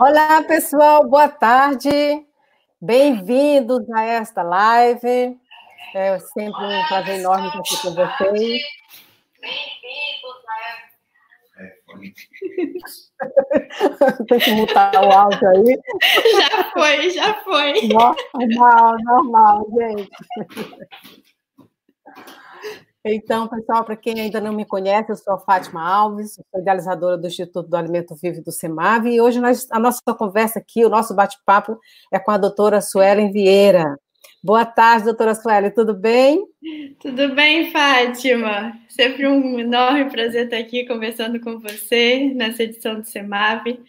Olá, pessoal, boa tarde. Bem-vindos a esta live. É sempre um prazer enorme estar aqui com vocês. Bem-vindos a esta. Tem que mutar o áudio aí. Já foi, já foi. Normal, normal, gente. Então, pessoal, para quem ainda não me conhece, eu sou a Fátima Alves, sou idealizadora do Instituto do Alimento Vivo do SEMAV, e hoje nós, a nossa conversa aqui, o nosso bate-papo é com a doutora Suelen Vieira. Boa tarde, doutora Suelen, tudo bem? Tudo bem, Fátima. Sempre um enorme prazer estar aqui conversando com você nessa edição do SEMAV.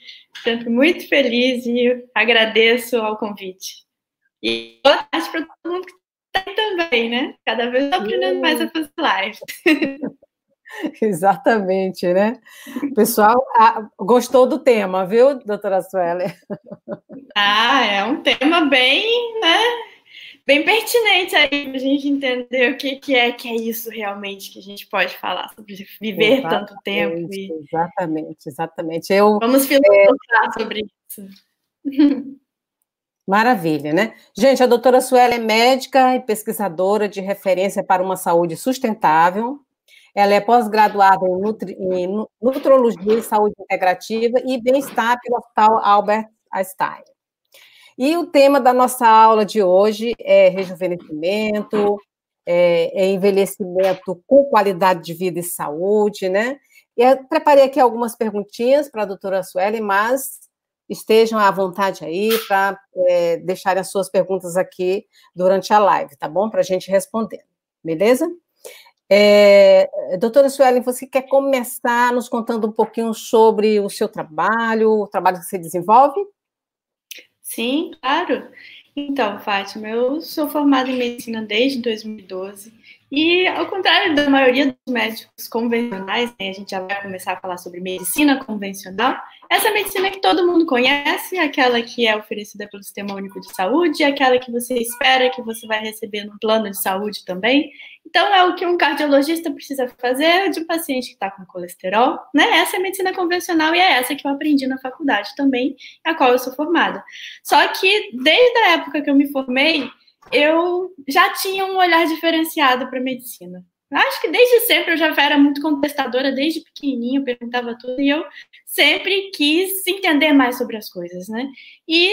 Sempre muito feliz e agradeço ao convite. E boa tarde para todo mundo que também, né? Cada vez estou aprendendo mais a fazer live. Exatamente, né? O pessoal ah, gostou do tema, viu, doutora Sueli? Ah, é um tema bem, né? Bem pertinente aí para a gente entender o que, que é que é isso realmente que a gente pode falar sobre viver exatamente, tanto tempo. E... Exatamente, exatamente. Eu, Vamos filosofar é... sobre isso. Maravilha, né? Gente, a doutora Suela é médica e pesquisadora de referência para uma saúde sustentável. Ela é pós-graduada em, nutri, em Nutrologia e Saúde Integrativa e Bem-Estar pelo Hospital Albert Einstein. E o tema da nossa aula de hoje é rejuvenescimento, é, é envelhecimento com qualidade de vida e saúde, né? E eu preparei aqui algumas perguntinhas para a doutora Sueli, mas estejam à vontade aí para é, deixarem as suas perguntas aqui durante a live, tá bom? Para a gente responder, beleza? É, doutora Suelen, você quer começar nos contando um pouquinho sobre o seu trabalho, o trabalho que você desenvolve? Sim, claro. Então, Fátima, eu sou formada em medicina desde 2012 e, ao contrário da maioria dos médicos convencionais, né, a gente já vai começar a falar sobre medicina convencional, essa medicina que todo mundo conhece, aquela que é oferecida pelo Sistema Único de Saúde, aquela que você espera que você vai receber no plano de saúde também. Então, é o que um cardiologista precisa fazer de um paciente que está com colesterol, né? Essa é a medicina convencional e é essa que eu aprendi na faculdade também, a qual eu sou formada. Só que, desde a época que eu me formei, eu já tinha um olhar diferenciado para a medicina. Acho que desde sempre eu já era muito contestadora, desde pequenininho, perguntava tudo, e eu sempre quis entender mais sobre as coisas, né? E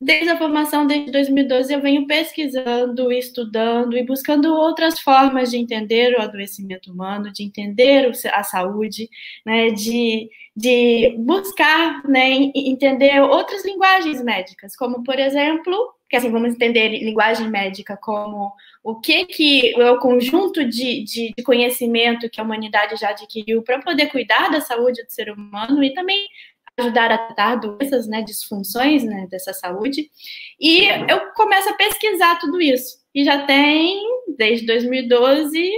desde a formação, desde 2012, eu venho pesquisando, estudando e buscando outras formas de entender o adoecimento humano, de entender a saúde, né? De, de buscar né, entender outras linguagens médicas, como, por exemplo, que assim, vamos entender linguagem médica como o que, que é o conjunto de, de, de conhecimento que a humanidade já adquiriu para poder cuidar da saúde do ser humano e também ajudar a tratar doenças, né, disfunções né, dessa saúde. E eu começo a pesquisar tudo isso. E já tem, desde 2012,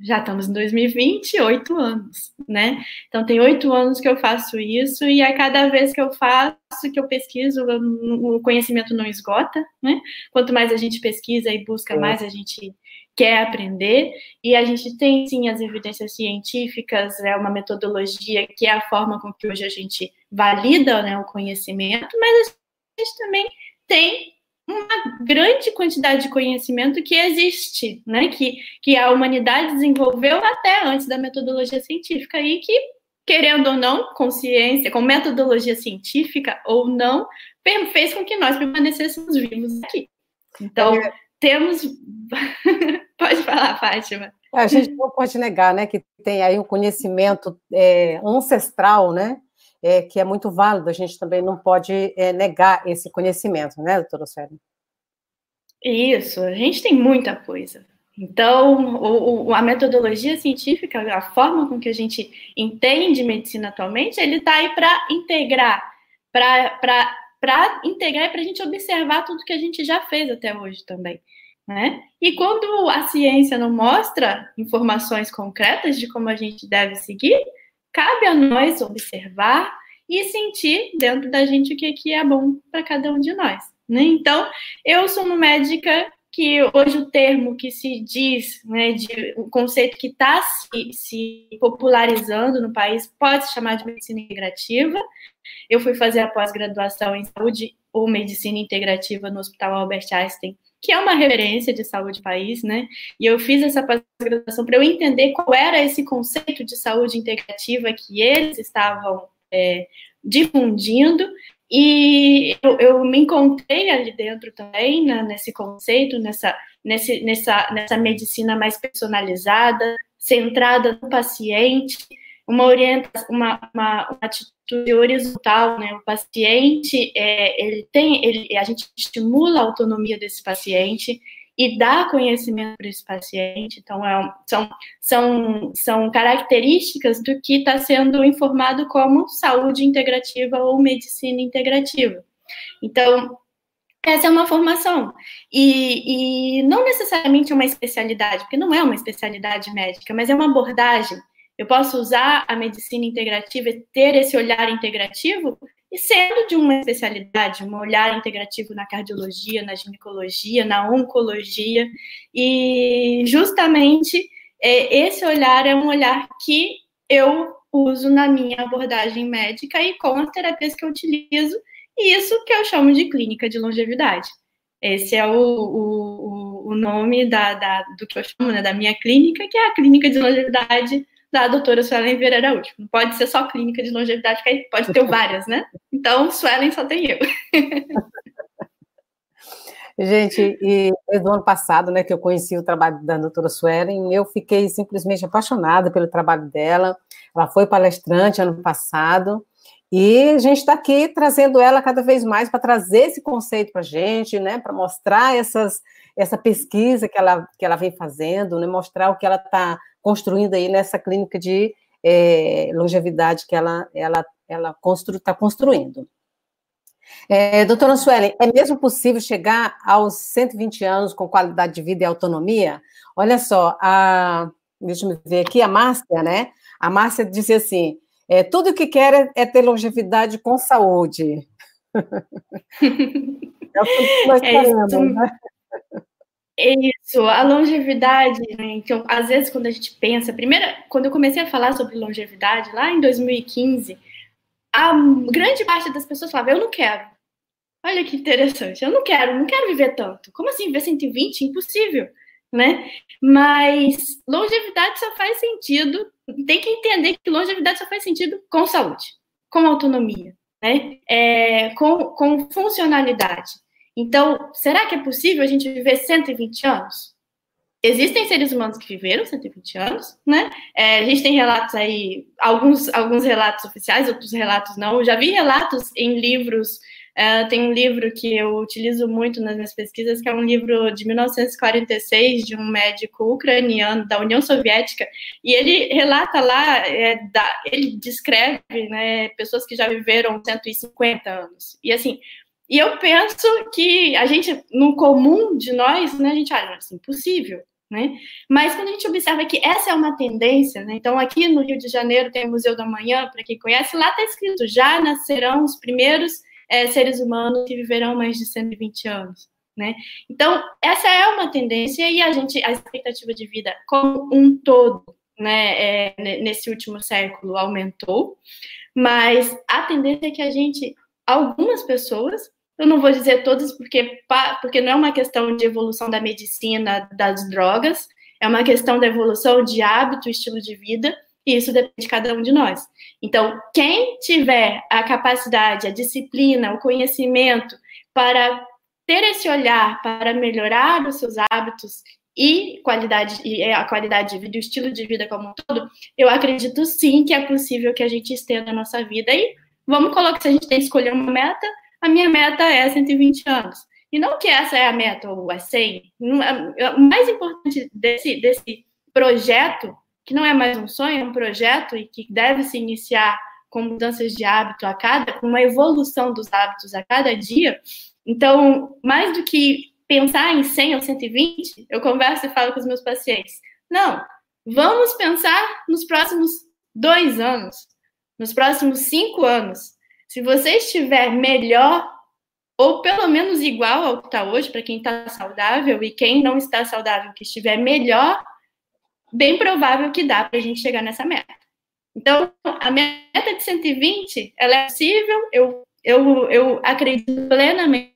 já estamos em 2020, oito anos, né? Então, tem oito anos que eu faço isso, e a cada vez que eu faço, que eu pesquiso, o conhecimento não esgota, né? Quanto mais a gente pesquisa e busca, é. mais a gente quer aprender, e a gente tem sim as evidências científicas, é uma metodologia que é a forma com que hoje a gente valida né, o conhecimento, mas a gente também tem uma grande quantidade de conhecimento que existe, né? Que, que a humanidade desenvolveu até antes da metodologia científica e que, querendo ou não, consciência, com metodologia científica ou não, fez com que nós permanecêssemos vivos aqui. Então, é. temos. pode falar, Fátima. É, a gente não pode negar, né, que tem aí um conhecimento é, ancestral, né, é, que é muito válido, a gente também não pode é, negar esse conhecimento, né, doutora Sérgio? Isso, a gente tem muita coisa. Então, o, o, a metodologia científica, a forma com que a gente entende medicina atualmente, ele está aí para integrar, para integrar e para a gente observar tudo que a gente já fez até hoje também. Né? E quando a ciência não mostra informações concretas de como a gente deve seguir, cabe a nós observar e sentir dentro da gente o que, que é bom para cada um de nós. Né? Então, eu sou uma médica que hoje o termo que se diz, né, de, o conceito que está se, se, popularizando no país pode se chamar de medicina integrativa. Eu fui fazer a pós-graduação em saúde ou medicina integrativa no Hospital Albert Einstein, que é uma referência de saúde país, né? E eu fiz essa pós-graduação para eu entender qual era esse conceito de saúde integrativa que eles estavam é, difundindo e eu, eu, me encontrei ali dentro também, né, nesse conceito, nessa, nesse, nessa, nessa medicina mais personalizada, centrada no paciente, uma orientação, uma, uma, uma, atitude horizontal, né? O paciente, é, ele tem, ele, a gente estimula a autonomia desse paciente, e dar conhecimento para esse paciente. Então, é, são, são, são características do que está sendo informado como saúde integrativa ou medicina integrativa. Então, essa é uma formação. E, e não necessariamente uma especialidade, porque não é uma especialidade médica, mas é uma abordagem. Eu posso usar a medicina integrativa e ter esse olhar integrativo e sendo de uma especialidade, um olhar integrativo na cardiologia, na ginecologia, na oncologia, e justamente é, esse olhar é um olhar que eu uso na minha abordagem médica e com as terapias que eu utilizo, e isso que eu chamo de clínica de longevidade. Esse é o, o, o nome da, da, do que eu chamo né, da minha clínica, que é a clínica de longevidade da doutora Suelen Vieira Araújo. Não pode ser só clínica de longevidade, pode ter várias, né? Então, Suelen só tem eu. Gente, e desde o ano passado, né, que eu conheci o trabalho da doutora Suelen, eu fiquei simplesmente apaixonada pelo trabalho dela. Ela foi palestrante ano passado, e a gente está aqui trazendo ela cada vez mais para trazer esse conceito para a gente, né, para mostrar essas, essa pesquisa que ela, que ela vem fazendo, né, mostrar o que ela está construindo aí nessa clínica de é, longevidade que ela ela ela constru, está construindo. É, doutora Suelen, é mesmo possível chegar aos 120 anos com qualidade de vida e autonomia? Olha só, a, deixa eu ver aqui, a Márcia, né? A Márcia dizia assim: é, tudo que quer é, é ter longevidade com saúde. é o que nós queremos, é né? Isso, a longevidade? Então, às vezes, quando a gente pensa, primeira, quando eu comecei a falar sobre longevidade, lá em 2015, a grande parte das pessoas falava, eu não quero. Olha que interessante, eu não quero, não quero viver tanto. Como assim, viver 120? Impossível, né? Mas longevidade só faz sentido, tem que entender que longevidade só faz sentido com saúde, com autonomia, né? É, com, com funcionalidade. Então, será que é possível a gente viver 120 anos? Existem seres humanos que viveram 120 anos, né? É, a gente tem relatos aí, alguns, alguns relatos oficiais, outros relatos não. Já vi relatos em livros. É, tem um livro que eu utilizo muito nas minhas pesquisas, que é um livro de 1946 de um médico ucraniano da União Soviética, e ele relata lá, é, da, ele descreve né, pessoas que já viveram 150 anos. E assim, e eu penso que a gente, no comum de nós, né, a gente acha assim, impossível, né? Mas quando a gente observa que essa é uma tendência, né? Então aqui no Rio de Janeiro tem o Museu da Manhã, para quem conhece, lá está escrito: já nascerão os primeiros é, seres humanos que viverão mais de 120 anos, né? Então essa é uma tendência e a gente, a expectativa de vida como um todo, né, é, nesse último século aumentou, mas a tendência é que a gente, algumas pessoas eu não vou dizer todas, porque, porque não é uma questão de evolução da medicina, das drogas, é uma questão da evolução de hábito, estilo de vida, e isso depende de cada um de nós. Então, quem tiver a capacidade, a disciplina, o conhecimento para ter esse olhar para melhorar os seus hábitos e qualidade e a qualidade de vida, o estilo de vida como um todo, eu acredito sim que é possível que a gente estenda a nossa vida e vamos colocar se a gente tem que escolher uma meta, a minha meta é 120 anos. E não que essa é a meta ou é 100. É, o mais importante desse, desse projeto, que não é mais um sonho, é um projeto e que deve se iniciar com mudanças de hábito a cada, com uma evolução dos hábitos a cada dia. Então, mais do que pensar em 100 ou 120, eu converso e falo com os meus pacientes. Não, vamos pensar nos próximos dois anos, nos próximos cinco anos. Se você estiver melhor ou pelo menos igual ao que está hoje, para quem está saudável, e quem não está saudável, que estiver melhor, bem provável que dá para a gente chegar nessa meta. Então, a meta de 120, ela é possível, eu, eu, eu acredito plenamente,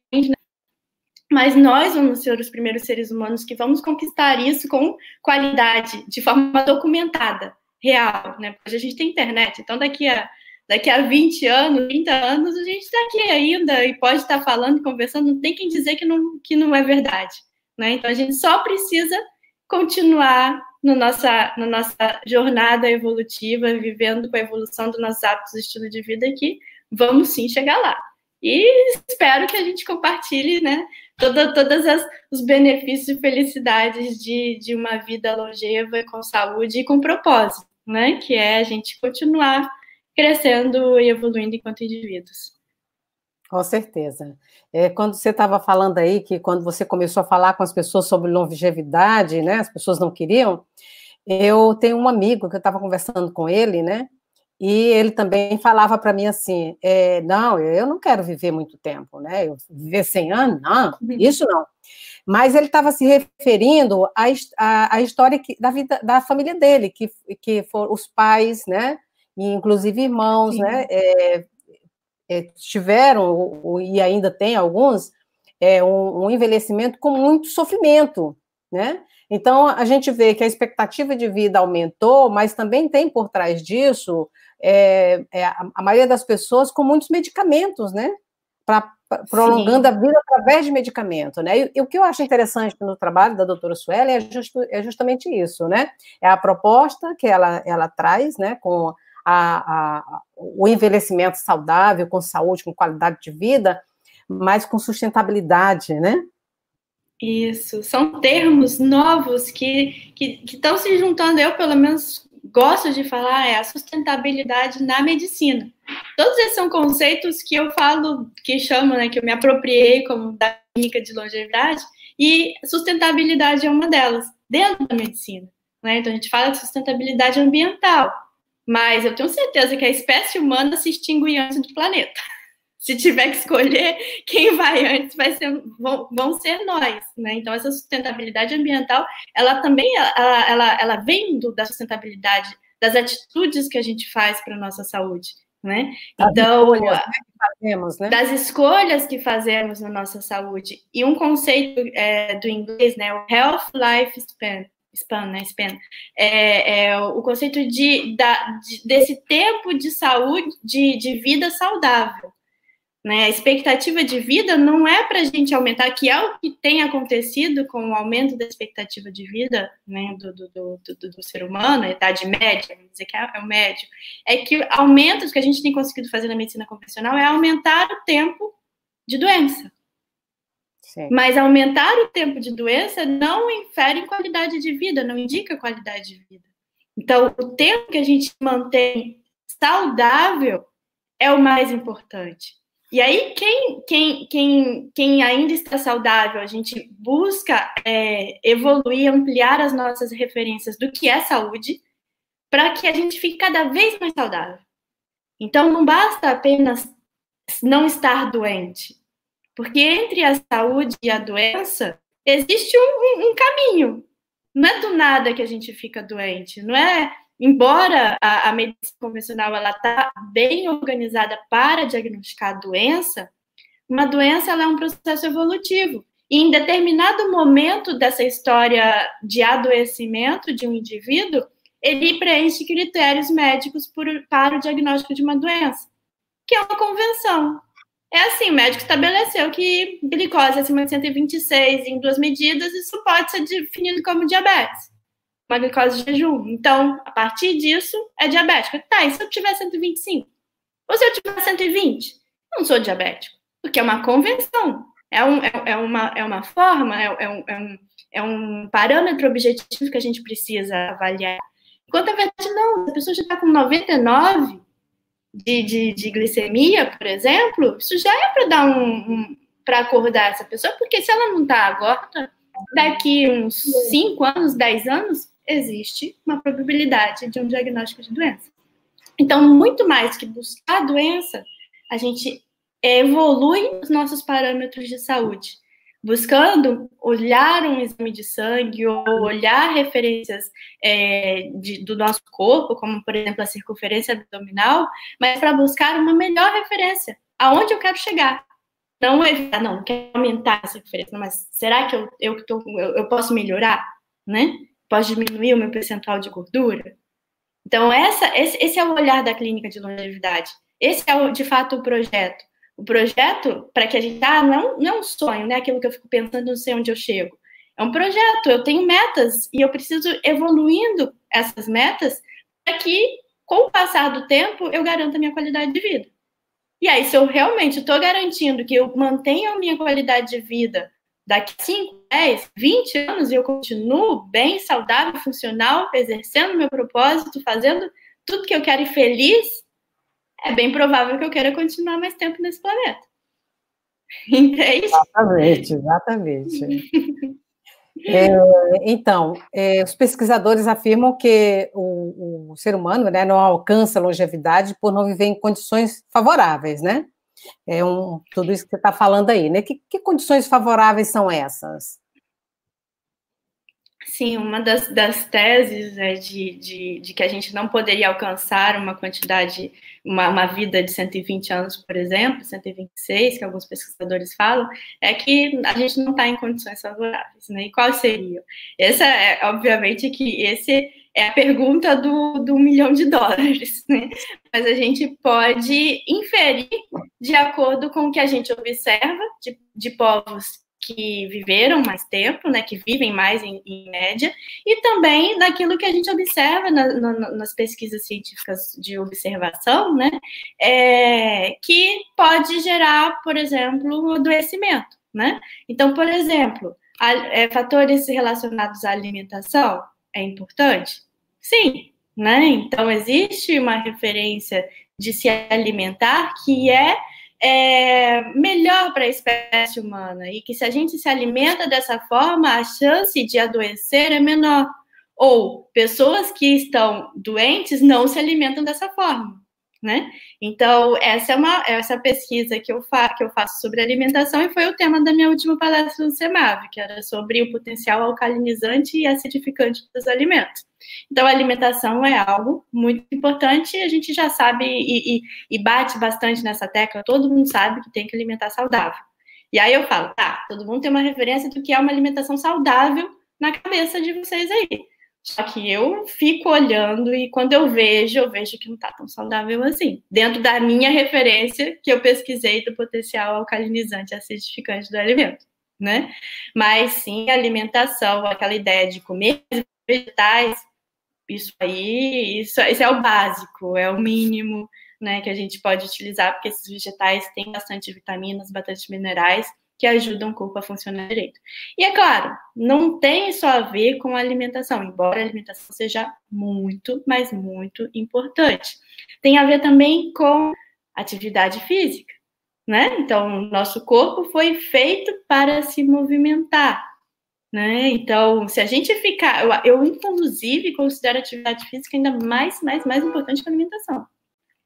mas nós vamos ser os primeiros seres humanos que vamos conquistar isso com qualidade, de forma documentada, real, né? Porque a gente tem internet, então daqui a daqui a 20 anos, 30 anos, a gente está aqui ainda e pode estar tá falando, conversando, não tem quem dizer que não, que não é verdade. Né? Então, a gente só precisa continuar no nossa, na nossa jornada evolutiva, vivendo com a evolução dos nossos hábitos e estilo de vida que vamos sim chegar lá. E espero que a gente compartilhe né, toda, os benefícios e felicidades de, de uma vida longeva, com saúde e com propósito, né? Que é a gente continuar crescendo e evoluindo enquanto indivíduos. Com certeza. É, quando você estava falando aí que quando você começou a falar com as pessoas sobre longevidade, né, as pessoas não queriam, eu tenho um amigo que eu estava conversando com ele, né, e ele também falava para mim assim, é, não, eu não quero viver muito tempo, né, eu viver 100 anos, não, uhum. isso não. Mas ele estava se referindo à, à, à história que, da vida da família dele, que, que foram os pais, né, inclusive irmãos, Sim. né, é, é, tiveram, e ainda tem alguns, é, um, um, envelhecimento com muito sofrimento, né? Então, a gente vê que a expectativa de vida aumentou, mas também tem por trás disso é, a, a, maioria das pessoas com muitos medicamentos, né? Pra, pra prolongando Sim. a vida através de medicamento, né? E, e, o que eu acho interessante no trabalho da doutora Sueli é, justo, é justamente isso, né? É a proposta que ela, ela traz, né? Com a, a, o envelhecimento saudável, com saúde, com qualidade de vida, mas com sustentabilidade, né? Isso, são termos novos que estão se juntando. Eu, pelo menos, gosto de falar é a sustentabilidade na medicina. Todos esses são conceitos que eu falo, que chamo, né, que eu me apropriei como da clínica de longevidade, e sustentabilidade é uma delas, dentro da medicina. Né? Então, a gente fala de sustentabilidade ambiental, mas eu tenho certeza que a espécie humana se extingue antes do planeta. Se tiver que escolher, quem vai antes vai ser, vão, vão ser nós, né? Então essa sustentabilidade ambiental, ela também, ela, ela, ela vem do, da sustentabilidade das atitudes que a gente faz para nossa saúde, né? Então, das escolhas, né, fazemos, né? das escolhas que fazemos na nossa saúde. E um conceito é, do inglês, né? O health life span, né, span, é, é o conceito de, da, de, desse tempo de saúde, de, de vida saudável. Né? A expectativa de vida não é para a gente aumentar, que é o que tem acontecido com o aumento da expectativa de vida né, do, do, do, do, ser humano, a idade média, vamos dizer que é, é o médio, é que aumentos que a gente tem conseguido fazer na medicina convencional é aumentar o tempo de doença. Mas aumentar o tempo de doença não infere em qualidade de vida, não indica qualidade de vida. Então, o tempo que a gente mantém saudável é o mais importante. E aí, quem, quem, quem, quem ainda está saudável, a gente busca é, evoluir, ampliar as nossas referências do que é saúde, para que a gente fique cada vez mais saudável. Então, não basta apenas não estar doente. Porque entre a saúde e a doença existe um, um, um caminho. Não é do nada que a gente fica doente. Não é, embora a, a medicina convencional ela está bem organizada para diagnosticar a doença, uma doença é um processo evolutivo. E em determinado momento dessa história de adoecimento de um indivíduo, ele preenche critérios médicos por, para o diagnóstico de uma doença, que é uma convenção. É assim, o médico estabeleceu que glicose acima de 126 em duas medidas, isso pode ser definido como diabetes. Uma glicose de jejum. Então, a partir disso, é diabético. Tá, e se eu tiver 125? Ou se eu tiver 120? Não sou diabético. Porque é uma convenção. É, um, é, é uma, é uma forma, é, é, um, é, um, é um parâmetro objetivo que a gente precisa avaliar. Enquanto a verdade, não. A pessoa já está com 99, de, de, de, glicemia, por exemplo, isso já é para dar um, um para acordar essa pessoa, porque se ela não está agora, daqui uns 5 anos, 10 anos, existe uma probabilidade de um diagnóstico de doença. Então, muito mais que buscar a doença, a gente evolui os nossos parâmetros de saúde, buscando olhar um exame de sangue ou olhar referências é, de, do nosso corpo, como por exemplo a circunferência abdominal, mas para buscar uma melhor referência, aonde eu quero chegar. Não evitar, não, não quero aumentar essa referência, mas será que eu, eu, tô, eu, eu posso melhorar, né? Posso diminuir o meu percentual de gordura? Então, essa, esse, esse é o olhar da clínica de longevidade. Esse é, de fato, o projeto. O projeto, para que a gente. Ah, não, não é um sonho, né? Aquilo que eu fico pensando, não sei onde eu chego. É um projeto, eu tenho metas e eu preciso evoluindo essas metas para que, com o passar do tempo, eu garanta a minha qualidade de vida. E aí, se eu realmente estou garantindo que eu mantenho a minha qualidade de vida daqui 5, 10, 20 anos e eu continuo bem, saudável, funcional, exercendo meu propósito, fazendo tudo que eu quero e feliz, é bem provável que eu queira continuar mais tempo nesse planeta. Entende? Exatamente, exatamente. É, então, é, os pesquisadores afirmam que o, o, ser humano né, não alcança longevidade por não viver em condições favoráveis, né? É um, tudo isso que você está falando aí, né? Que, que condições favoráveis são essas? Sim, uma das, das teses é de, de, de, que a gente não poderia alcançar uma quantidade, uma, uma vida de 120 anos, por exemplo, 126, que alguns pesquisadores falam, é que a gente não está em condições favoráveis, né? E quais seriam? Essa é, obviamente, que esse é a pergunta do, do milhão de dólares, né? Mas a gente pode inferir de acordo com o que a gente observa de, de povos que viveram mais tempo, né, que vivem mais em, em média, e também daquilo que a gente observa na, na, nas pesquisas científicas de observação, né, é, que pode gerar, por exemplo, um adoecimento, né? Então, por exemplo, a, é, fatores relacionados à alimentação, é importante? Sim, né? Então existe uma referência de se alimentar que é, é melhor para a espécie humana e que se a gente se alimenta dessa forma, a chance de adoecer é menor. Ou pessoas que estão doentes não se alimentam dessa forma né? Então, essa é uma essa pesquisa que eu, fa, que eu faço sobre alimentação e foi o tema da minha última palestra no SEMAV, que era sobre o potencial alcalinizante e acidificante dos alimentos. Então, a alimentação é algo muito importante, a gente já sabe e, e, e bate bastante nessa tecla, todo mundo sabe que tem que alimentar saudável. E aí eu falo, tá, todo mundo tem uma referência do que é uma alimentação saudável na cabeça de vocês aí. Só que eu fico olhando e quando eu vejo, eu vejo que não está tão saudável assim. Dentro da minha referência que eu pesquisei do potencial alcalinizante e acidificante do alimento, né? Mas sim, alimentação, aquela ideia de comer vegetais, isso aí, isso, isso é o básico, é o mínimo, né, que a gente pode utilizar, porque esses vegetais têm bastante vitaminas, bastante minerais, que ajudam o corpo a funcionar direito. E é claro, não tem só a ver com a alimentação, embora a alimentação seja muito, mas muito importante. Tem a ver também com atividade física, né? Então, nosso corpo foi feito para se movimentar, né? Então, se a gente ficar, eu, eu inclusive considero a atividade física ainda mais, mais, mais importante que a alimentação.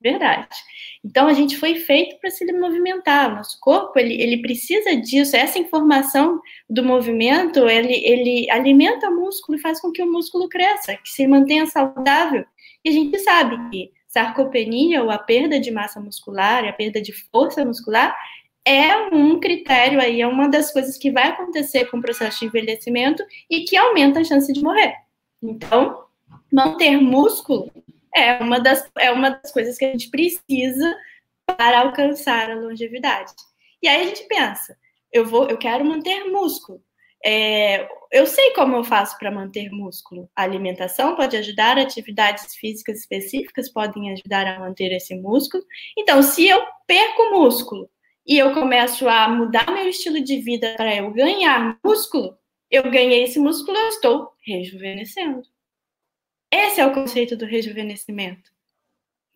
Verdade. Então a gente foi feito para se movimentar. Nosso corpo ele, ele precisa disso. Essa informação do movimento ele, ele alimenta o músculo e faz com que o músculo cresça, que se mantenha saudável. E a gente sabe que sarcopenia ou a perda de massa muscular, a perda de força muscular é um critério aí, é uma das coisas que vai acontecer com o processo de envelhecimento e que aumenta a chance de morrer. Então, manter músculo é uma das, é uma das coisas que a gente precisa para alcançar a longevidade. E aí a gente pensa, eu vou, eu quero manter músculo. É, eu sei como eu faço para manter músculo. A alimentação pode ajudar, atividades físicas específicas podem ajudar a manter esse músculo. Então, se eu perco músculo e eu começo a mudar meu estilo de vida para eu ganhar músculo, eu ganhei esse músculo, eu estou rejuvenescendo. Esse é o conceito do rejuvenescimento.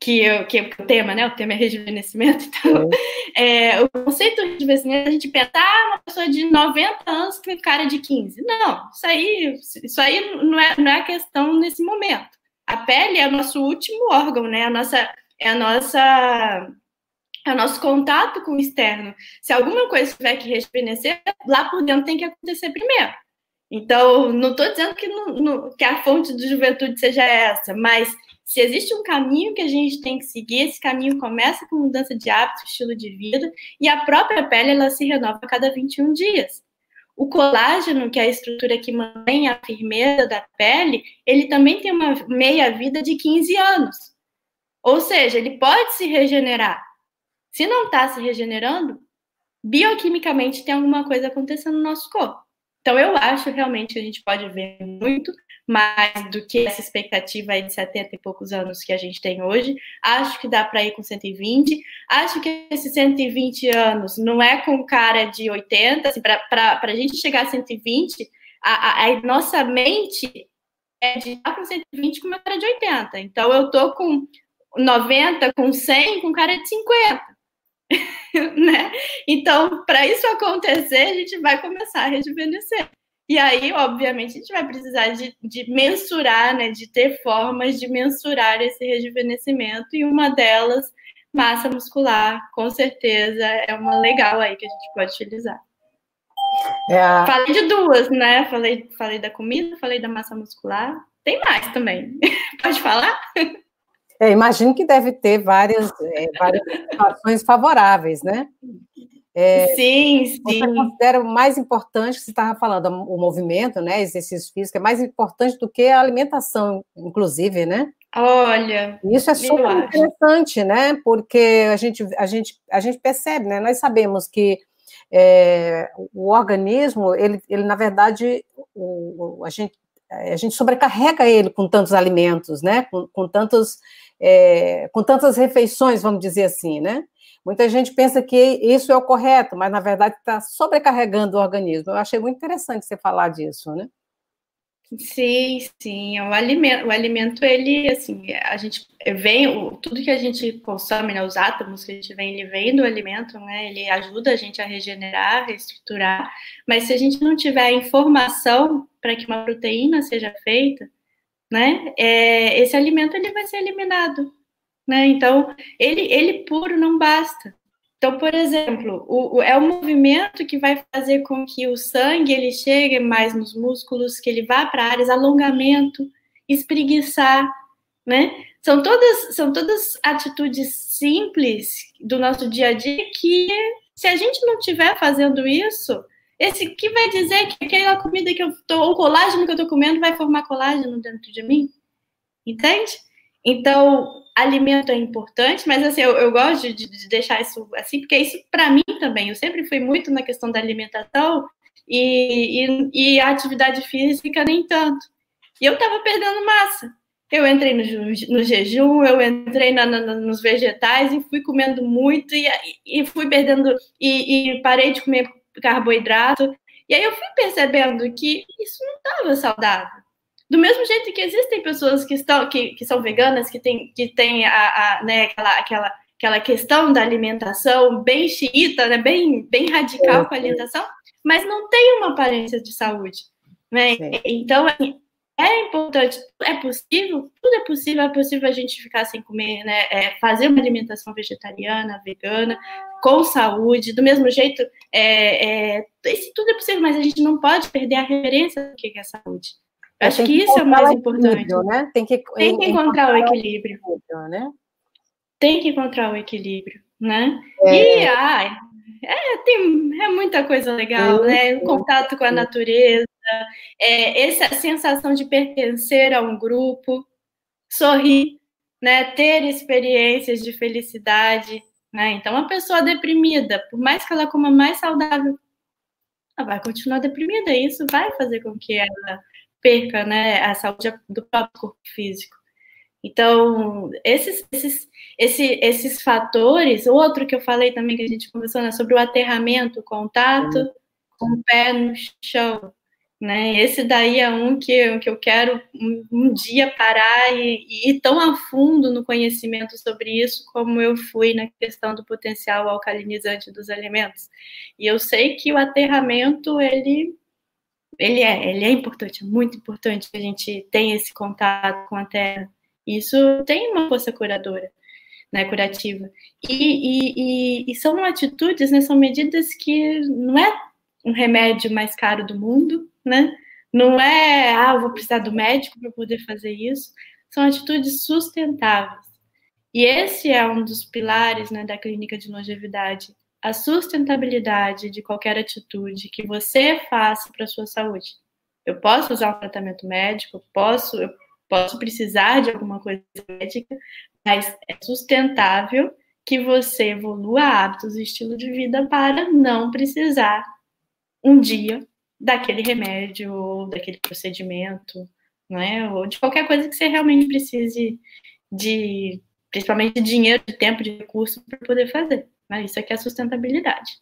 Que, eu, que o tema, né? O tema é rejuvenescimento. Então, é, o conceito do rejuvenescimento, a gente pensa, ah, uma pessoa de 90 anos com cara de 15. Não, isso aí, isso aí não, é, não é a questão nesse momento. A pele é o nosso último órgão, né? A nossa, é a nossa é o nosso contato com o externo. Se alguma coisa tiver que rejuvenescer, lá por dentro tem que acontecer primeiro. Então, não estou dizendo que, no, no, que a fonte de juventude seja essa, mas se existe um caminho que a gente tem que seguir, esse caminho começa com mudança de hábito, estilo de vida, e a própria pele ela se renova a cada 21 dias. O colágeno, que é a estrutura que mantém a firmeza da pele, ele também tem uma meia-vida de 15 anos. Ou seja, ele pode se regenerar. Se não está se regenerando, bioquimicamente tem alguma coisa acontecendo no nosso corpo. Então, eu acho realmente que a gente pode ver muito mais do que essa expectativa aí de 70 e poucos anos que a gente tem hoje. Acho que dá para ir com 120. Acho que esses 120 anos não é com cara de 80. Assim, para a gente chegar a 120, a, a, a, nossa mente é de estar com 120 com uma cara de 80. Então, eu tô com 90, com 100, com cara de 50. né? Então, para isso acontecer, a gente vai começar a rejuvenescer. E aí, obviamente, a gente vai precisar de, de mensurar, né, de ter formas de mensurar esse rejuvenescimento, e uma delas, massa muscular, com certeza, é uma legal aí que a gente pode utilizar. É a... Falei de duas, né? Falei, falei da comida, falei da massa muscular. Tem mais também. pode falar? É, imagino que deve ter várias, é, várias situações favoráveis, né? É, sim, sim. Você considera mais importante você estava falando, o movimento, né? Exercício físico é mais importante do que a alimentação, inclusive, né? Olha, isso é super interessante, né? Porque a gente, a gente, a gente percebe, né? Nós sabemos que é, o organismo, ele, ele na verdade, o, a gente a gente sobrecarrega ele com tantos alimentos, né? Com, com tantos é, com tantas refeições, vamos dizer assim, né? Muita gente pensa que isso é o correto, mas na verdade está sobrecarregando o organismo. Eu achei muito interessante você falar disso, né? Sim, sim, o alimento, o alimento ele, assim, a gente vem, tudo que a gente consome, né, os átomos que a gente vem, ele vem do alimento, né, ele ajuda a gente a regenerar, reestruturar, mas se a gente não tiver informação para que uma proteína seja feita, né, é, esse alimento ele vai ser eliminado, né, então ele, ele puro não basta. Então, por exemplo, o, o, é o movimento que vai fazer com que o sangue ele chegue mais nos músculos, que ele vá para áreas alongamento, espreguiçar, né? São todas são todas atitudes simples do nosso dia a dia que se a gente não estiver fazendo isso, esse que vai dizer que aquela comida que eu tô, o colágeno que eu tô comendo vai formar colágeno dentro de mim? Entende? Então, alimento é importante, mas assim, eu, eu gosto de, de, deixar isso assim, porque isso para mim também, eu sempre fui muito na questão da alimentação e, e, e a atividade física nem tanto. E eu estava perdendo massa. Eu entrei no, no jejum, eu entrei na, na, nos vegetais e fui comendo muito e, e fui perdendo e, e parei de comer carboidrato. E aí eu fui percebendo que isso não estava saudável. Do mesmo jeito que existem pessoas que estão que, que são veganas, que têm que tem a, a, né, aquela, aquela, aquela questão da alimentação bem xiita, né, bem, bem radical com a alimentação, mas não tem uma aparência de saúde. Né? Então, assim, é importante, é possível, tudo é possível, é possível a gente ficar sem comer, né? É fazer uma alimentação vegetariana, vegana, com saúde, do mesmo jeito, é, é, isso tudo é possível, mas a gente não pode perder a referência do que é saúde. Acho que, que isso é o mais importante. Né? Tem que, tem que encontrar, o equilíbrio. Né? Tem que encontrar o equilíbrio, né? É... E ai, é, tem, é muita coisa legal, né? O contato com a natureza, é, essa sensação de pertencer a um grupo, sorrir, né? Ter experiências de felicidade, né? Então, uma pessoa deprimida, por mais que ela coma mais saudável, ela vai continuar deprimida e isso vai fazer com que ela perca né, a saúde do próprio corpo físico. Então, esses, esses, esses, esses fatores, outro que eu falei também que a gente conversou, né, sobre o aterramento, o contato com o pé no chão. Né? Esse daí é um que, que eu quero um, dia parar e, e, ir tão a fundo no conhecimento sobre isso como eu fui na questão do potencial alcalinizante dos alimentos. E eu sei que o aterramento, ele ele é, ele é importante, é muito importante que a gente tenha esse contato com a Terra. Isso tem uma força curadora. né, curativa. E, e, e, e, são atitudes, né, são medidas que não é um remédio mais caro do mundo, né? Não é, ah, vou precisar do médico para poder fazer isso. São atitudes sustentáveis. E esse é um dos pilares né, da clínica de longevidade. A sustentabilidade de qualquer atitude que você faça para a sua saúde. Eu posso usar um tratamento médico, posso, eu posso precisar de alguma coisa médica, mas é sustentável que você evolua hábitos e estilo de vida para não precisar um dia daquele remédio ou daquele procedimento, né? Ou de qualquer coisa que você realmente precise de, principalmente de dinheiro, de tempo, de recurso para poder fazer. Né? Isso aqui é sustentabilidade.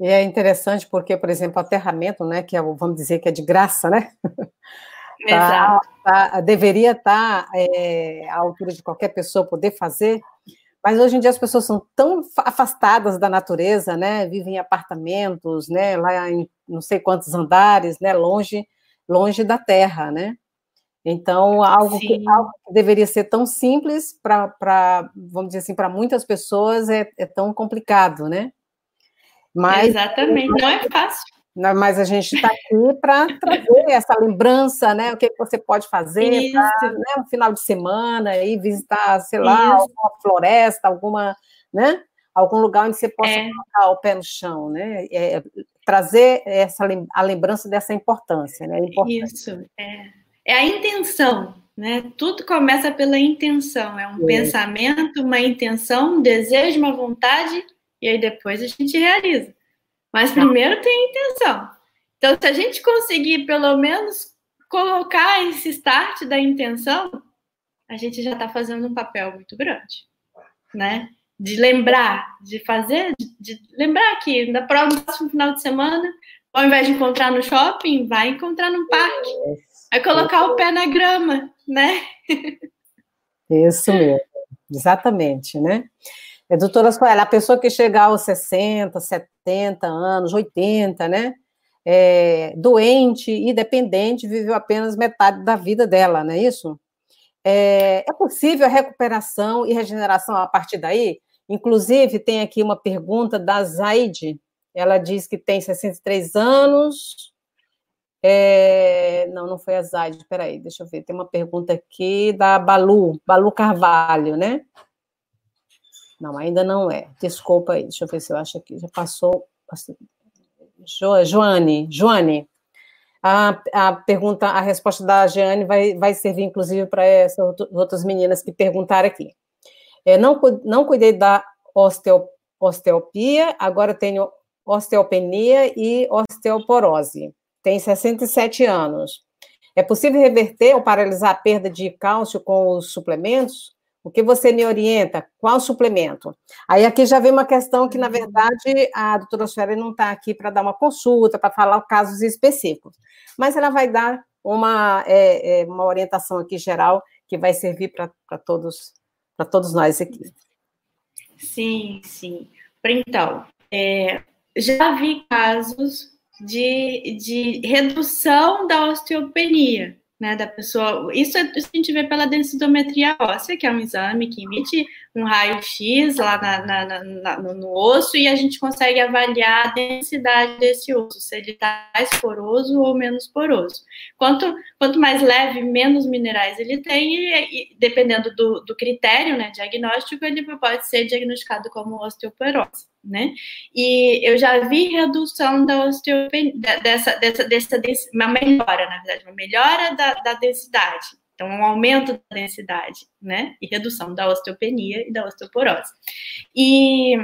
E é interessante porque, por exemplo, aterramento, né, que é, vamos dizer que é de graça, né? Tá, tá, deveria estar tá, é, à altura de qualquer pessoa poder fazer, mas hoje em dia as pessoas são tão afastadas da natureza, né? Vivem em apartamentos, né? Lá em não sei quantos andares, né? Longe, longe da terra, né? Então, algo que, algo que, deveria ser tão simples para, vamos dizer assim, para muitas pessoas é, é, tão complicado, né? Mas, Exatamente, não é fácil. Mas a gente está aqui para trazer essa lembrança, né? O que você pode fazer para né, um final de semana e visitar, sei lá, Isso. alguma floresta, alguma, né? Algum lugar onde você possa é. colocar o pé no chão, né? É, trazer essa a lembrança dessa importância, né? É Isso é, é a intenção, né? Tudo começa pela intenção. É um pensamento, uma intenção, um desejo, uma vontade e aí depois a gente realiza. Mas primeiro tem a intenção. Então, se a gente conseguir pelo menos colocar esse start da intenção, a gente já está fazendo um papel muito grande, né? De lembrar, de fazer, de, de lembrar que no próximo final de semana, ao invés de encontrar no shopping, vai encontrar no parque. Vai colocar o pé na grama, né? Isso mesmo, exatamente, né? É, doutora Soela, a pessoa que chegar aos 60, 70 anos, 80, né? É, doente e dependente, viveu apenas metade da vida dela, não é isso? É, é possível a recuperação e regeneração a partir daí? Inclusive, tem aqui uma pergunta da Zaide. Ela diz que tem 63 anos. É, não, não foi a Zaide, peraí, deixa eu ver. Tem uma pergunta aqui da Balu, Balu Carvalho, né? Não, ainda não é. Desculpa aí, deixa eu ver se eu acho que já passou. Jo, Joane, Joane, a, a pergunta, a resposta da Jeane vai, vai servir, inclusive, para essas outras meninas que perguntaram aqui. É, não, não cuidei da osteo, osteopia, agora tenho osteopenia e osteoporose. Tem 67 anos. É possível reverter ou paralisar a perda de cálcio com os suplementos? O que você me orienta? Qual suplemento? Aí aqui já vem uma questão que, na verdade, a doutora Sueli não está aqui para dar uma consulta, para falar casos específicos, mas ela vai dar uma, é, é, uma orientação aqui geral que vai servir para todos, para todos nós aqui. Sim, sim. Então, é, já vi casos de, de redução da osteopenia né, da pessoa. Isso, é, isso, a gente vê pela densitometria óssea, que é um exame que emite um raio-x lá na, na, na, no osso e a gente consegue avaliar a densidade desse osso, se ele está mais poroso ou menos poroso. Quanto, quanto mais leve, menos minerais ele tem, e, e dependendo do, do critério né, diagnóstico, ele pode ser diagnosticado como osteoporose né? E eu já vi redução da osteopenia, dessa, dessa, dessa, uma melhora, na verdade, uma melhora da, da densidade. Então, um aumento da densidade, né? E redução da osteopenia e da osteoporose. E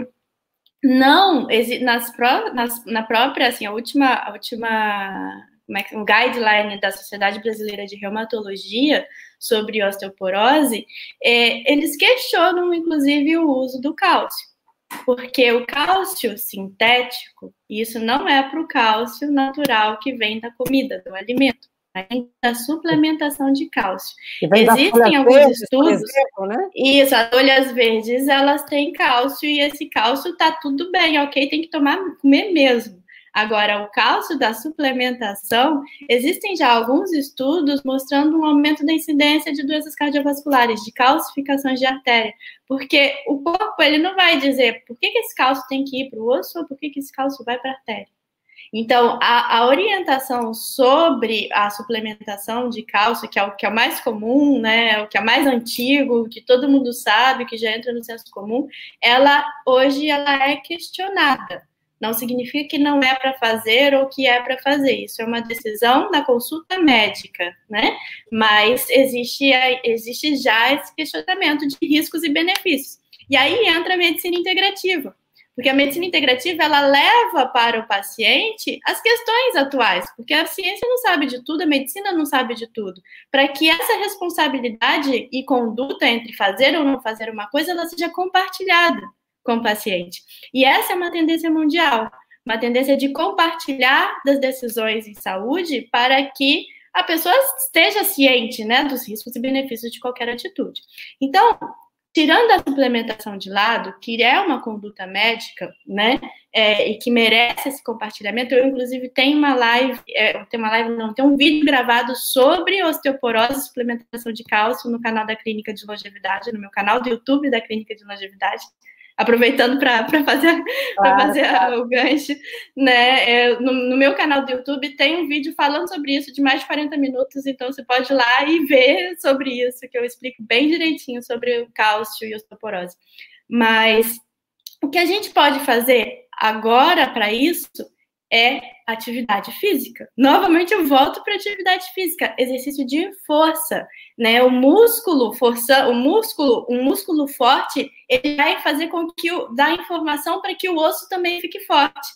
não, nas, nas, na própria, assim, a última, a última como é que, um guideline da Sociedade Brasileira de Reumatologia sobre osteoporose, é, eles questionam, inclusive, o uso do cálcio porque o cálcio sintético, isso não é para o cálcio natural que vem da comida, do alimento, da suplementação de cálcio. Existem alguns verdes, estudos. Exemplo, né? Isso, as folhas verdes elas têm cálcio e esse cálcio tá tudo bem, ok? Tem que tomar, comer mesmo. Agora, o cálcio da suplementação, existem já alguns estudos mostrando um aumento da incidência de doenças cardiovasculares, de calcificações de artéria, porque o corpo ele não vai dizer por que, que esse cálcio tem que ir para o osso ou por que, que esse cálcio vai para a artéria. Então, a, a, orientação sobre a suplementação de cálcio, que é o que é o mais comum, né, o que é mais antigo, que todo mundo sabe, que já entra no senso comum, ela hoje ela é questionada. Não significa que não é para fazer ou que é para fazer. Isso é uma decisão da consulta médica, né? Mas existe, existe já esse questionamento de riscos e benefícios. E aí entra a medicina integrativa porque a medicina integrativa ela leva para o paciente as questões atuais, porque a ciência não sabe de tudo, a medicina não sabe de tudo. Para que essa responsabilidade e conduta entre fazer ou não fazer uma coisa ela seja compartilhada com o paciente. E essa é uma tendência mundial, uma tendência de compartilhar das decisões em saúde para que a pessoa esteja ciente né, dos riscos e benefícios de qualquer atitude. Então, tirando a suplementação de lado, que é uma conduta médica, né, é, e que merece esse compartilhamento, eu inclusive tenho uma live, é, tem uma live, não, tem um vídeo gravado sobre osteoporose e suplementação de cálcio no canal da Clínica de Longevidade, no meu canal do YouTube da Clínica de Longevidade aproveitando para fazer, claro, fazer claro. o gancho, né? É, no, no, meu canal do YouTube tem um vídeo falando sobre isso de mais de 40 minutos, então você pode ir lá e ver sobre isso, que eu explico bem direitinho sobre o cálcio e osteoporose. Mas o que a gente pode fazer agora para isso é atividade física. Novamente eu volto para atividade física, exercício de força, né? O músculo, força, o músculo, um músculo forte, ele vai fazer com que o dá informação para que o osso também fique forte.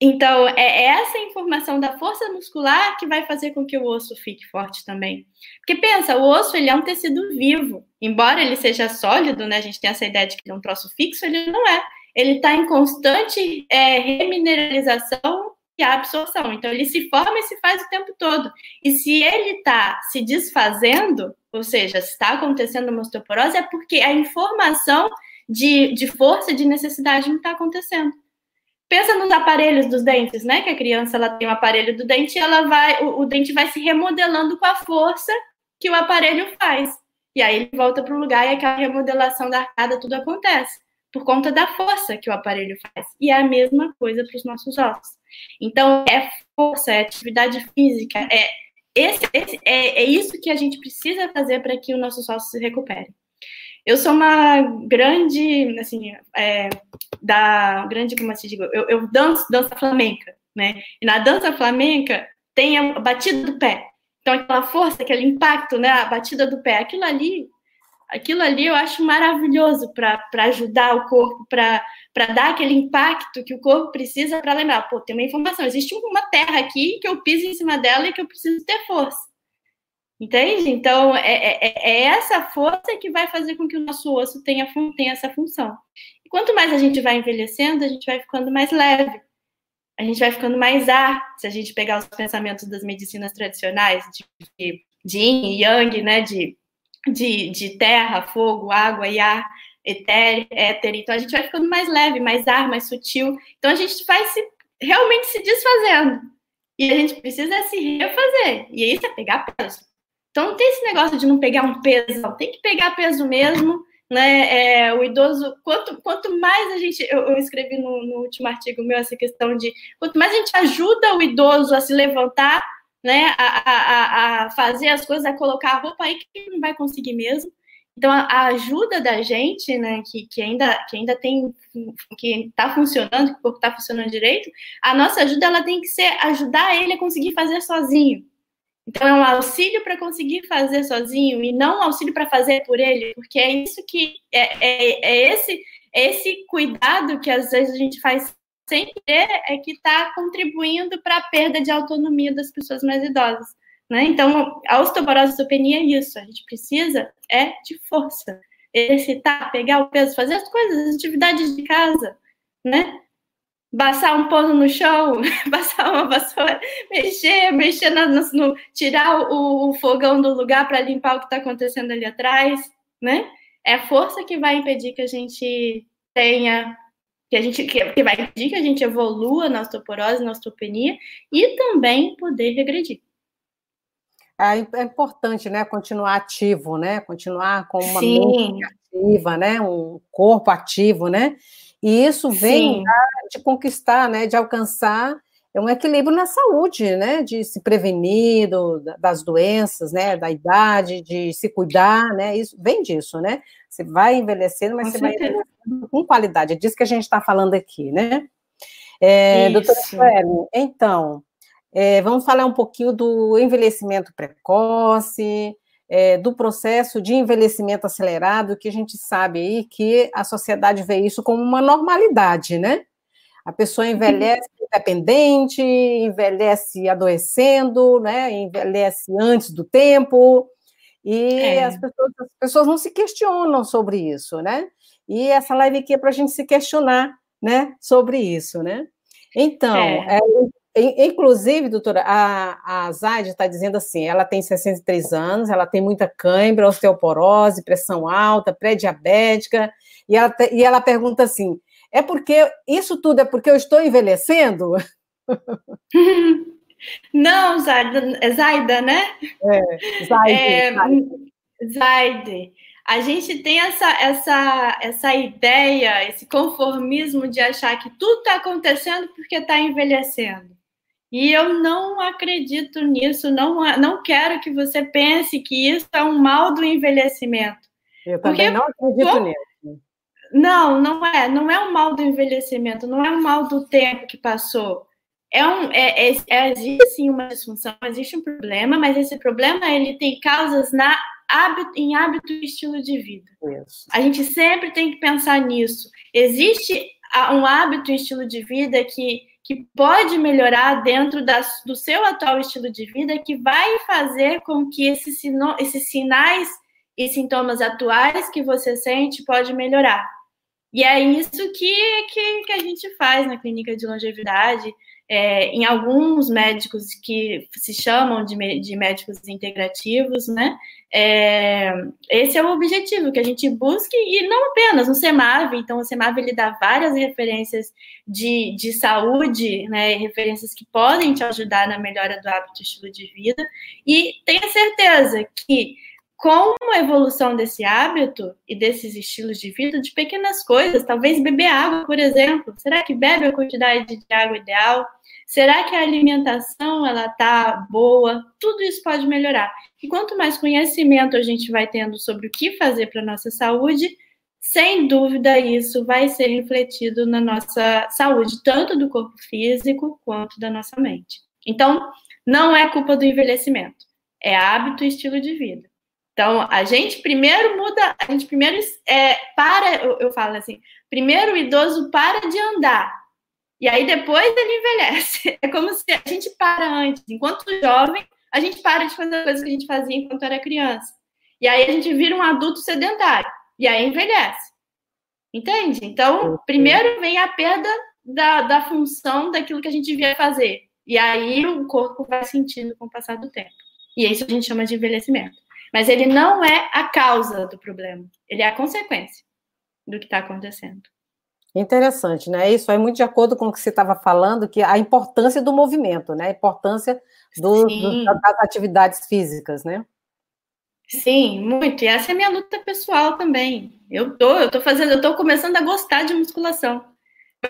Então, é essa informação da força muscular que vai fazer com que o osso fique forte também. Porque pensa, o osso ele é um tecido vivo. Embora ele seja sólido, né? A gente tem essa ideia de que ele é um troço fixo, ele não é ele está em constante é, remineralização e absorção. Então, ele se forma e se faz o tempo todo. E se ele está se desfazendo, ou seja, se está acontecendo uma osteoporose, é porque a informação de, de força, de necessidade não está acontecendo. Pensa nos aparelhos dos dentes, né? Que a criança ela tem um aparelho do dente e ela vai, o, o dente vai se remodelando com a força que o aparelho faz. E aí ele volta para o lugar e aquela remodelação da arcada, tudo acontece por conta da força que o aparelho faz. E é a mesma coisa para os nossos ossos. Então, é força, é atividade física, é, esse, esse, é, é isso que a gente precisa fazer para que o nosso ossos se recupere. Eu sou uma grande, assim, é, da grande, como se diga, eu, eu danço dança flamenca, né? E na dança flamenca tem a batida do pé. Então, aquela força, aquele impacto, né? A batida do pé, aquilo ali aquilo ali eu acho maravilhoso para ajudar o corpo, para dar aquele impacto que o corpo precisa para lembrar, pô, tem uma informação, existe uma terra aqui que eu piso em cima dela e que eu preciso ter força. Entende? Então, é, é, é, é essa força que vai fazer com que o nosso osso tenha, tenha essa função. E quanto mais a gente vai envelhecendo, a gente vai ficando mais leve. A gente vai ficando mais ar, se a gente pegar os pensamentos das medicinas tradicionais, de, de yin e yang, né, de de, de terra, fogo, água e ar etéreo, éter. Então a gente vai ficando mais leve, mais ar, mais sutil. Então a gente vai se, realmente se desfazendo. E a gente precisa se refazer. E isso é pegar peso. Então não tem esse negócio de não pegar um peso, não. Tem que pegar peso mesmo. Né, é, o idoso, quanto, quanto mais a gente, eu, eu escrevi no, no último artigo meu essa questão de quanto mais a gente ajuda o idoso a se levantar, né, a, a, a fazer as coisas, a colocar a roupa aí que não vai conseguir mesmo. Então, a, ajuda da gente, né, que, que, ainda, que ainda tem, que está funcionando, que o corpo está funcionando direito, a nossa ajuda ela tem que ser ajudar ele a conseguir fazer sozinho. Então, é um auxílio para conseguir fazer sozinho e não um auxílio para fazer por ele, porque é isso que é, é, é esse é esse cuidado que às vezes a gente faz sem querer, é que está contribuindo para a perda de autonomia das pessoas mais idosas. Né? Então, a osteoporose osteopenia é isso. A gente precisa é de força. Exercitar, pegar o peso, fazer as coisas, as atividades de casa, né? Passar um pano no chão, passar uma vassoura, mexer, mexer no, no tirar o, o fogão do lugar para limpar o que está acontecendo ali atrás, né? É a força que vai impedir que a gente tenha que a gente que, que vai impedir que a gente evolua na osteoporose, na osteopenia e também poder regredir. É, é importante, né, continuar ativo, né, continuar com uma Sim. mente ativa, né, um corpo ativo, né, e isso vem de conquistar, né, de alcançar é um equilíbrio na saúde, né, de se prevenir do, das doenças, né, da idade, de se cuidar, né, isso vem disso, né, você vai envelhecendo, mas com você certeza. vai envelhecendo com qualidade, é disso que a gente está falando aqui, né. É, doutora Sueli, então, é, vamos falar um pouquinho do envelhecimento precoce, é, do processo de envelhecimento acelerado, que a gente sabe aí que a sociedade vê isso como uma normalidade, né? A pessoa envelhece independente, envelhece adoecendo, né? envelhece antes do tempo, e é. as, pessoas, as, pessoas, não se questionam sobre isso, né? E essa live aqui é para a gente se questionar, né, sobre isso, né? Então, é. É, inclusive, doutora, a, a Zaide está dizendo assim, ela tem 63 anos, ela tem muita cãibra, osteoporose, pressão alta, pré-diabética, e ela, e ela pergunta assim, é porque isso tudo é porque eu estou envelhecendo? Não, Zaida, é Zaida né? É, Zaide. É, Zaide. A gente tem essa, essa, essa ideia, esse conformismo de achar que tudo está acontecendo porque está envelhecendo. E eu não acredito nisso, não, não quero que você pense que isso é um mal do envelhecimento. Eu também porque, não acredito nisso. Não, não é. Não é um mal do envelhecimento, não é um mal do tempo que passou. É um, é, é, é, existe sim uma disfunção, existe um problema, mas esse problema ele tem causas na hábito, em hábito e estilo de vida. Isso. A gente sempre tem que pensar nisso. Existe um hábito e estilo de vida que, que pode melhorar dentro da, do seu atual estilo de vida, que vai fazer com que esses, esses sinais e sintomas atuais que você sente pode melhorar. E é isso que, que, que a gente faz na clínica de longevidade. É, em alguns médicos que se chamam de, de médicos integrativos, né? É, esse é o objetivo, que a gente busque, e não apenas no CEMAV, então o CEMAV ele dá várias referências de, de saúde, né, referências que podem te ajudar na melhora do hábito e estilo de vida, e tenha certeza que com a evolução desse hábito e desses estilos de vida, de pequenas coisas, talvez beber água, por exemplo. Será que bebe a quantidade de água ideal? Será que a alimentação ela tá boa? Tudo isso pode melhorar. E quanto mais conhecimento a gente vai tendo sobre o que fazer para nossa saúde, sem dúvida isso vai ser refletido na nossa saúde, tanto do corpo físico quanto da nossa mente. Então, não é culpa do envelhecimento, é hábito e estilo de vida. Então, a gente primeiro muda, a gente primeiro é, para, eu, eu falo assim, primeiro o idoso para de andar, e aí depois ele envelhece. É como se a gente para antes, enquanto jovem, a gente para de fazer coisas que a gente fazia enquanto era criança. E aí a gente vira um adulto sedentário, e aí envelhece. Entende? Então, primeiro vem a perda da, da função daquilo que a gente devia fazer. E aí o corpo vai sentindo com o passar do tempo. E isso a gente chama de envelhecimento. Mas ele não é a causa do problema, ele é a consequência do que está acontecendo. Interessante, né? Isso é muito de acordo com o que você estava falando, que a importância do movimento, né? A importância do, do, das atividades físicas, né? Sim, muito. E essa é a minha luta pessoal também. Eu tô, eu tô fazendo, eu tô começando a gostar de musculação.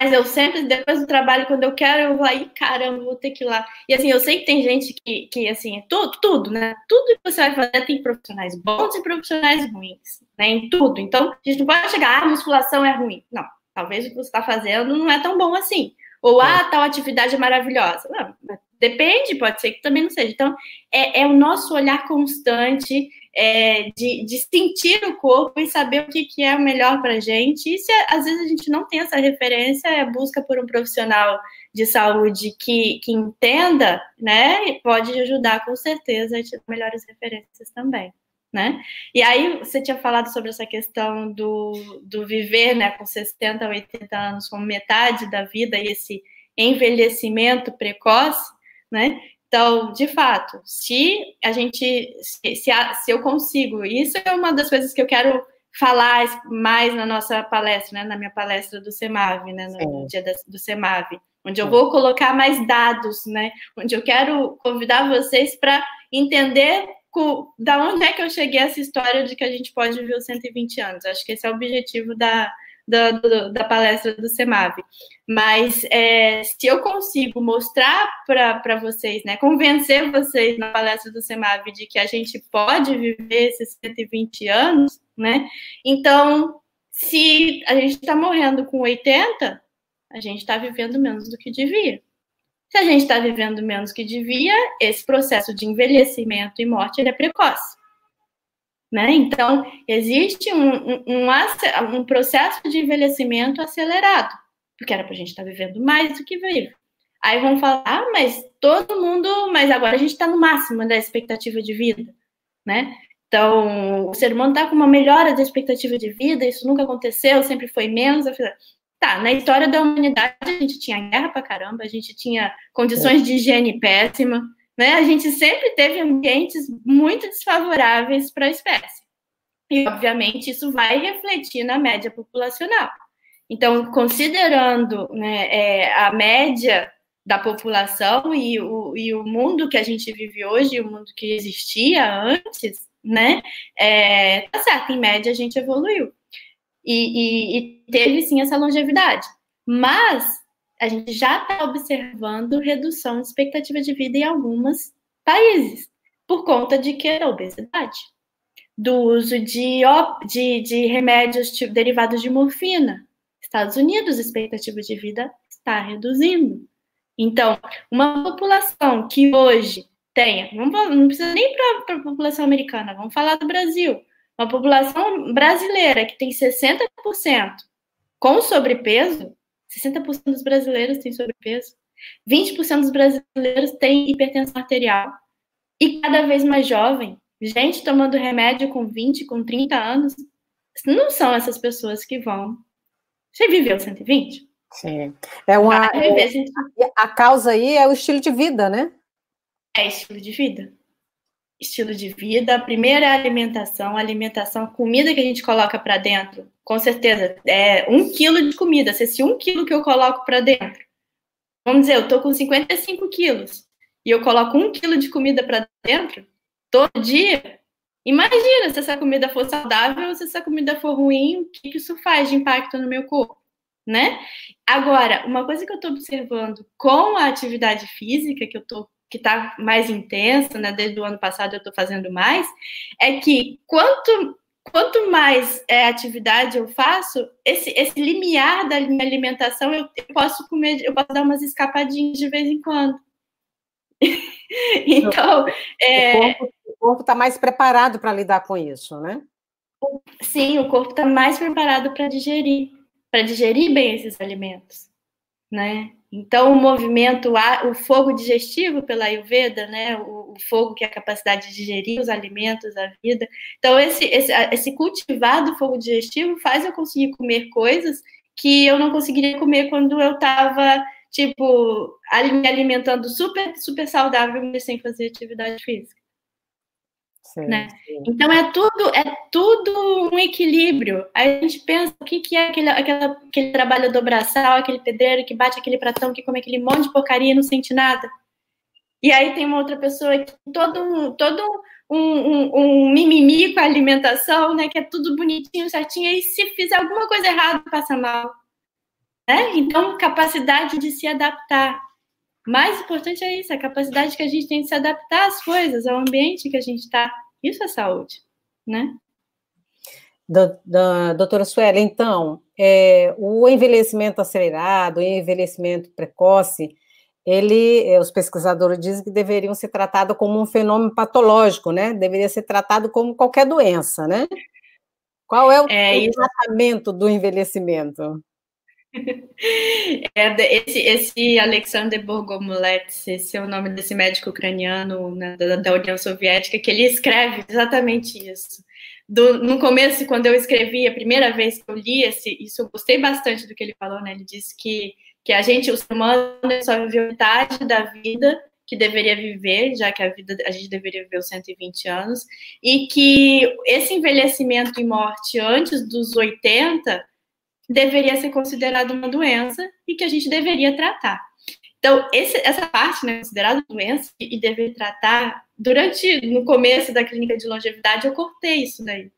Mas eu sempre, depois do trabalho, quando eu quero, eu vou aí, caramba, vou ter que ir lá. E assim, eu sei que tem gente que, que assim, é tudo, tudo, né? Tudo que você vai fazer tem profissionais bons e profissionais ruins, né? Em tudo. Então, a gente não pode chegar, ah, musculação é ruim. Não, talvez o que você está fazendo não é tão bom assim. Ou, ah, tal atividade é maravilhosa. Não, depende, pode ser que também não seja. Então, é, é o nosso olhar constante é, de, de, sentir o corpo e saber o que, que é o melhor para a gente. E se às vezes a gente não tem essa referência, é busca por um profissional de saúde que, que entenda, né? E pode ajudar com certeza a te dar melhores referências também. Né? E aí você tinha falado sobre essa questão do, do viver né, com 60, 80 anos como metade da vida e esse envelhecimento precoce, né? Então, de fato, se a gente, se, se, a, se eu consigo, isso é uma das coisas que eu quero falar mais na nossa palestra, né, na minha palestra do CEMAV, né, no Sim. dia do CEMAV, onde eu vou colocar mais dados, né, onde eu quero convidar vocês para entender da onde é que eu cheguei a essa história de que a gente pode viver os 120 anos. Acho que esse é o objetivo da, da, da palestra do CEMAV. Mas é, se eu consigo mostrar para vocês, né, convencer vocês na palestra do CEMAV de que a gente pode viver esses 120 anos, né? Então, se a gente está morrendo com 80, a gente está vivendo menos do que devia. Se a gente está vivendo menos do que devia, esse processo de envelhecimento e morte é precoce. Né? Então, existe um, um, um, um processo de envelhecimento acelerado, porque era para a gente estar tá vivendo mais do que vive. Aí vão falar, ah, mas todo mundo, mas agora a gente está no máximo da expectativa de vida, né? Então, o ser humano está com uma melhora da expectativa de vida, isso nunca aconteceu, sempre foi menos. Tá, na história da humanidade a gente tinha guerra pra caramba, a gente tinha condições de higiene péssima, né? A gente sempre teve ambientes muito desfavoráveis para a espécie. E, obviamente, isso vai refletir na média populacional. Então, considerando né, é, a média da população e o, e o mundo que a gente vive hoje, o mundo que existia antes, né? É, tá certo, em média a gente evoluiu. E, e, e teve sim essa longevidade. Mas a gente já está observando redução de expectativa de vida em alguns países, por conta de que a obesidade, do uso de, de, de remédios tipo, derivados de morfina. Estados Unidos, a expectativa de vida está reduzindo. Então, uma população que hoje tenha, não precisa nem para a população americana, vamos falar do Brasil, uma população brasileira que tem 60% com sobrepeso, 60% dos brasileiros têm sobrepeso, 20% dos brasileiros têm hipertensão arterial e cada vez mais jovem, gente tomando remédio com 20, com 30 anos, não são essas pessoas que vão. Você viveu 120? Sim. É uma, é, a causa aí é o estilo de vida, né? É estilo de vida. Estilo de vida, a primeira é a alimentação, a alimentação, comida que a gente coloca para dentro, com certeza, é um quilo de comida. Se esse um quilo que eu coloco para dentro, vamos dizer, eu tô com 55 quilos e eu coloco um quilo de comida para dentro todo dia, imagina se essa comida for saudável ou se essa comida for ruim, o que isso faz de impacto no meu corpo, né? Agora, uma coisa que eu estou observando com a atividade física, que eu estou que está mais intensa, né? Desde o ano passado eu estou fazendo mais, é que quanto quanto mais é, atividade eu faço, esse, esse limiar da minha alimentação eu, eu, posso comer, eu posso dar umas escapadinhas de vez em quando. então, é, o corpo está mais preparado para lidar com isso, né? Sim, o corpo está mais preparado para digerir, para digerir bem esses alimentos, né? Então, o movimento, o fogo digestivo pela Ayurveda, né, o, fogo que é a capacidade de digerir os alimentos, a vida. Então, esse, esse, esse cultivar do fogo digestivo faz eu conseguir comer coisas que eu não conseguiria comer quando eu estava, tipo, me alimentando super, super saudável, mas sem fazer atividade física. Sim, né? sim. Então é tudo é tudo um equilíbrio. A gente pensa o que, que é aquele, aquele, aquele trabalhador braçal, aquele pedreiro que bate aquele pratão, que come aquele monte de porcaria e não sente nada. E aí tem uma outra pessoa que todo um, todo um, um, um mimimi com a alimentação, né? Que é tudo bonitinho, certinho, e se fizer alguma coisa errada, passa mal. Né? Então, capacidade de se adaptar. Mais importante é isso, a capacidade que a gente tem de se adaptar às coisas, ao ambiente que a gente está. Isso é saúde, né? Da, da, doutora Suela, então, é, o envelhecimento acelerado, o envelhecimento precoce, ele, é, os pesquisadores dizem que deveriam ser tratados como um fenômeno patológico, né? Deveria ser tratado como qualquer doença, né? Qual é o, é, o tratamento do envelhecimento? É, esse, esse Alexander Borgomolets, esse é o nome desse médico ucraniano né, da, da, União Soviética, que ele escreve exatamente isso. Do, no começo, quando eu escrevi, a primeira vez que eu li esse, isso, eu gostei bastante do que ele falou, né? Ele disse que, que a gente, o ser humano, só viveu metade da vida que deveria viver, já que a vida a gente deveria viver os 120 anos, e que esse envelhecimento e morte antes dos 80 deveria ser considerado uma doença e que a gente deveria tratar. Então, esse, essa parte, né, considerada doença e dever tratar, durante, no começo da clínica de longevidade, eu cortei isso daí.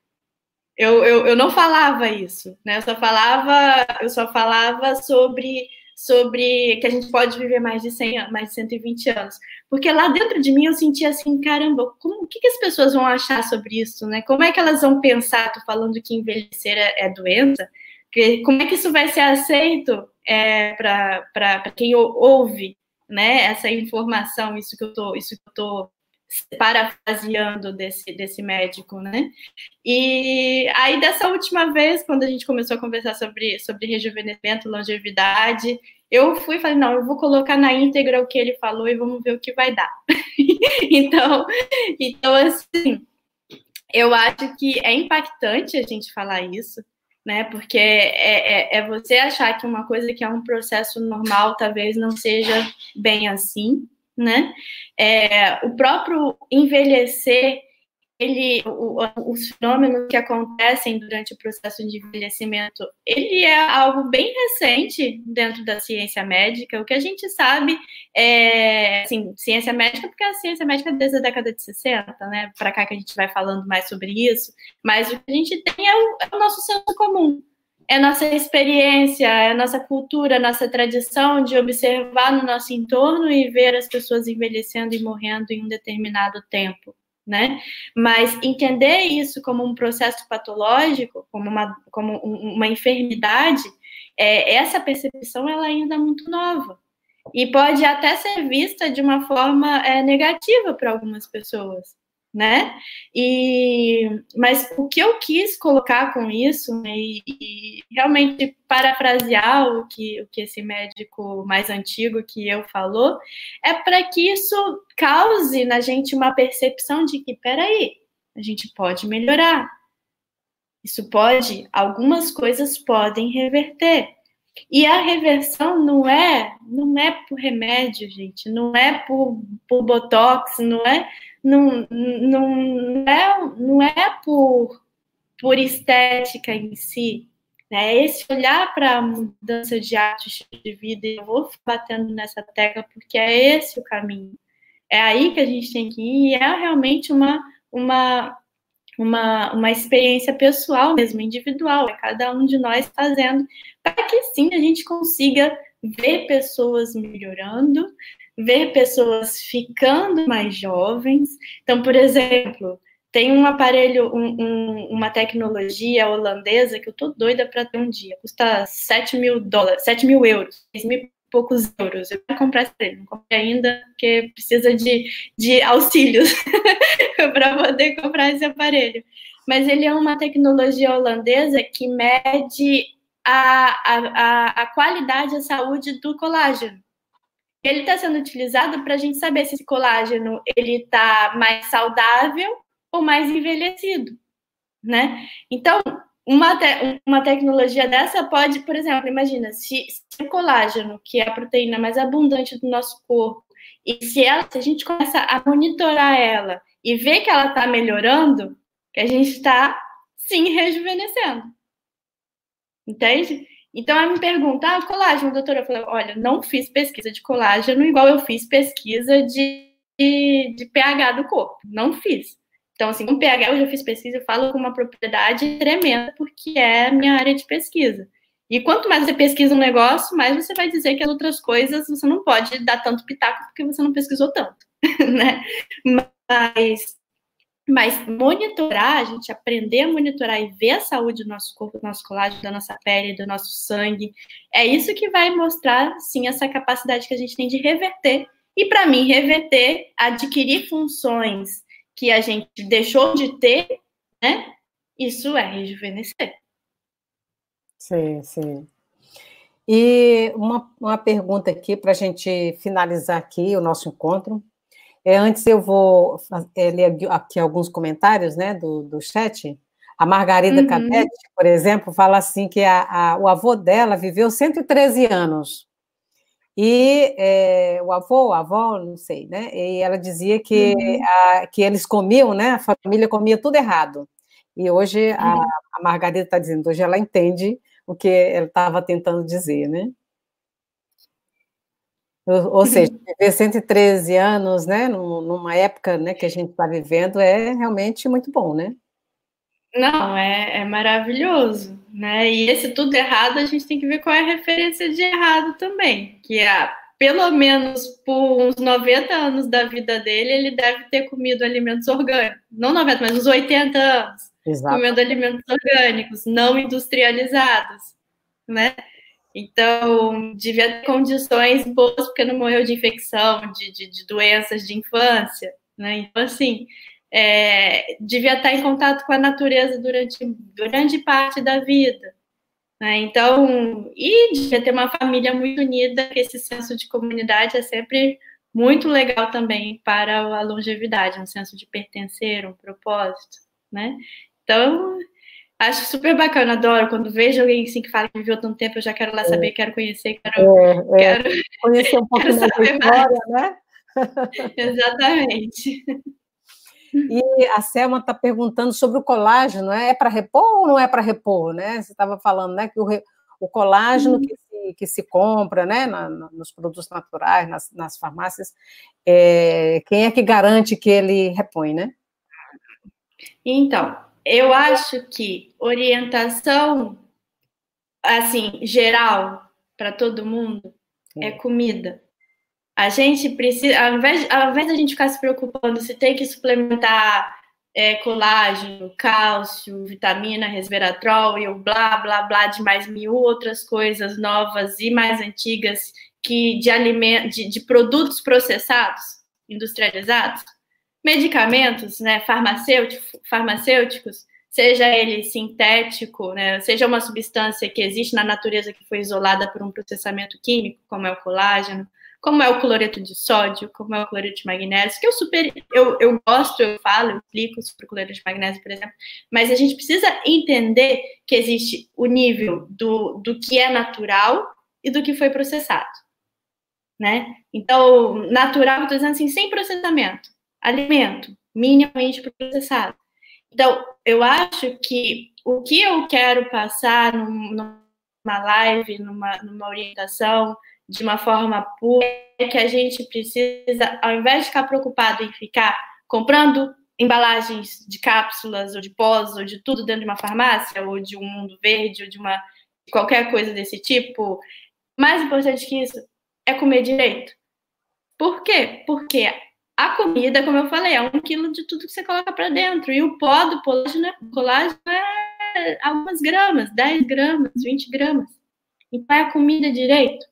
Eu, eu, eu não falava isso, né? Eu só falava, eu só falava sobre sobre que a gente pode viver mais de 100 mais de 120 anos. Porque lá dentro de mim eu sentia assim, caramba, como, o que, que as pessoas vão achar sobre isso, né? Como é que elas vão pensar, tô falando que envelhecer é, é doença, como é que isso vai ser aceito é, para quem ouve, né, essa informação, isso que eu tô, isso que eu parafraseando desse, desse médico, né? E aí, dessa última vez, quando a gente começou a conversar sobre, sobre rejuvenescimento, longevidade, eu fui e falei, não, eu vou colocar na íntegra o que ele falou e vamos ver o que vai dar. então, então, assim, eu acho que é impactante a gente falar isso, né? Porque é, é, é você achar que uma coisa que é um processo normal talvez não seja bem assim, né? É, o próprio envelhecer, ele, o, os fenômenos que acontecem durante o processo de envelhecimento, ele é algo bem recente dentro da ciência médica. O que a gente sabe é, assim, ciência médica, porque a ciência médica é desde a década de 60, né? Para cá que a gente vai falando mais sobre isso, mas o que a gente tem é o, é o nosso senso comum é nossa experiência, é nossa cultura, nossa tradição de observar no nosso entorno e ver as pessoas envelhecendo e morrendo em um determinado tempo, né? Mas entender isso como um processo patológico, como uma, como uma enfermidade, é, essa percepção ela ainda é muito nova e pode até ser vista de uma forma é, negativa para algumas pessoas né? E, mas o que eu quis colocar com isso, né, e, e, realmente parafrasear o que, o que esse médico mais antigo que eu falou, é para que isso cause na gente uma percepção de que, peraí, a gente pode melhorar. Isso pode, algumas coisas podem reverter. E a reversão não é, não é por remédio, gente, não é por, por botox, não é não, não, é, não é por, por estética em si, né? Esse olhar para a mudança de hábitos de vida, eu vou batendo nessa tecla porque é esse o caminho. É aí que a gente tem que ir e é realmente uma, uma, uma, uma experiência pessoal mesmo, individual, é cada um de nós fazendo, para que sim a gente consiga ver pessoas melhorando, ver pessoas ficando mais jovens. Então, por exemplo, tem um aparelho, um, um, uma tecnologia holandesa que eu tô doida para ter um dia. Custa 7 mil dólares, 7 mil euros, 6 mil e poucos euros. Eu vou comprar esse não comprei ainda, porque precisa de, de auxílios para poder comprar esse aparelho. Mas ele é uma tecnologia holandesa que mede a, a, a, a qualidade e a saúde do colágeno ele está sendo utilizado para a gente saber se esse colágeno ele está mais saudável ou mais envelhecido, né? Então, uma, te uma tecnologia dessa pode, por exemplo, imagina, se, se, o colágeno, que é a proteína mais abundante do nosso corpo, e se, ela, se a gente começa a monitorar ela e ver que ela está melhorando, que a gente está, sim, rejuvenescendo. Entende? Então, ela me pergunta, ah, colágeno, doutora? Eu falei, olha, não fiz pesquisa de colágeno igual eu fiz pesquisa de, de, de pH do corpo. Não fiz. Então, assim, com pH eu já fiz pesquisa, eu falo com uma propriedade tremenda, porque é minha área de pesquisa. E quanto mais você pesquisa um negócio, mais você vai dizer que as outras coisas você não pode dar tanto pitaco porque você não pesquisou tanto, né? Mas mas monitorar, a gente aprender a monitorar e ver a saúde do nosso corpo, do nosso colágeno, da nossa pele, do nosso sangue, é isso que vai mostrar, sim, essa capacidade que a gente tem de reverter. E para mim, reverter, adquirir funções que a gente deixou de ter, né? Isso é rejuvenescer. Sim, sim. E uma, uma pergunta aqui para a gente finalizar aqui o nosso encontro. É, antes eu vou é, ler aqui alguns comentários né, do, do chat. A Margarida uhum. Cadete, por exemplo, fala assim que a, a, o avô dela viveu 113 anos. E é, o avô, a avó, não sei, né? E ela dizia que, uhum. a, que eles comiam, né? A família comia tudo errado. E hoje a, uhum. a Margarida está dizendo, hoje ela entende o que ela estava tentando dizer, né? Ou, ou seja, viver 113 anos, né, numa época né, que a gente está vivendo, é realmente muito bom, né? Não, é, é maravilhoso, né? E esse tudo errado, a gente tem que ver qual é a referência de errado também, que é pelo menos por uns 90 anos da vida dele, ele deve ter comido alimentos orgânicos. Não 90, mas uns 80 anos. Exato. Comendo alimentos orgânicos, não industrializados, né? Então, devia ter condições boas, porque não morreu de infecção, de, de, de doenças de infância, né? Então, assim, é, devia estar em contato com a natureza durante grande parte da vida. Né? Então, e devia ter uma família muito unida, que esse senso de comunidade é sempre muito legal também para a longevidade, um senso de pertencer, um propósito, né? Então, acho super bacana, adoro. Quando vejo alguém assim que fala que viveu tanto tempo, eu já quero lá é. saber, quero conhecer, quero, é, é. quero conhecer um pouco mais da história, né? Exatamente. E a Selma está perguntando sobre o colágeno, é, é para repor ou não é para repor, né? Você estava falando, né, que o, o colágeno que se, que se compra, né, na, nos produtos naturais, nas, nas farmácias, é, quem é que garante que ele repõe, né? Então, eu acho que orientação, assim, geral para todo mundo é comida. A gente precisa, ao invés, ao invés da gente ficar se preocupando se tem que suplementar é, colágeno, cálcio, vitamina, resveratrol e o blá, blá, blá de mais mil outras coisas novas e mais antigas que de, alimentos, de, de produtos processados, industrializados, medicamentos, né, farmacêuticos, farmacêuticos, seja ele sintético, né, seja uma substância que existe na natureza que foi isolada por um processamento químico, como é o colágeno, como é o cloreto de sódio, como é o cloreto de magnésio, que eu super, eu, eu gosto, eu falo, eu explico sobre o cloreto de magnésio, por exemplo, mas a gente precisa entender que existe o nível do, do que é natural e do que foi processado, né? Então, natural, estou dizendo assim, sem processamento, alimento, minimamente processado. Então, eu acho que o que eu quero passar numa live, numa, numa orientação, de uma forma pura, é que a gente precisa, ao invés de ficar preocupado em ficar comprando embalagens de cápsulas ou de pós ou de tudo dentro de uma farmácia ou de um mundo verde ou de uma qualquer coisa desse tipo, mais importante que isso é comer direito. Por quê? Porque a comida, como eu falei, é um quilo de tudo que você coloca para dentro. E o pó do colágeno, colágeno é algumas gramas, 10 gramas, 20 gramas. Então é a comida direito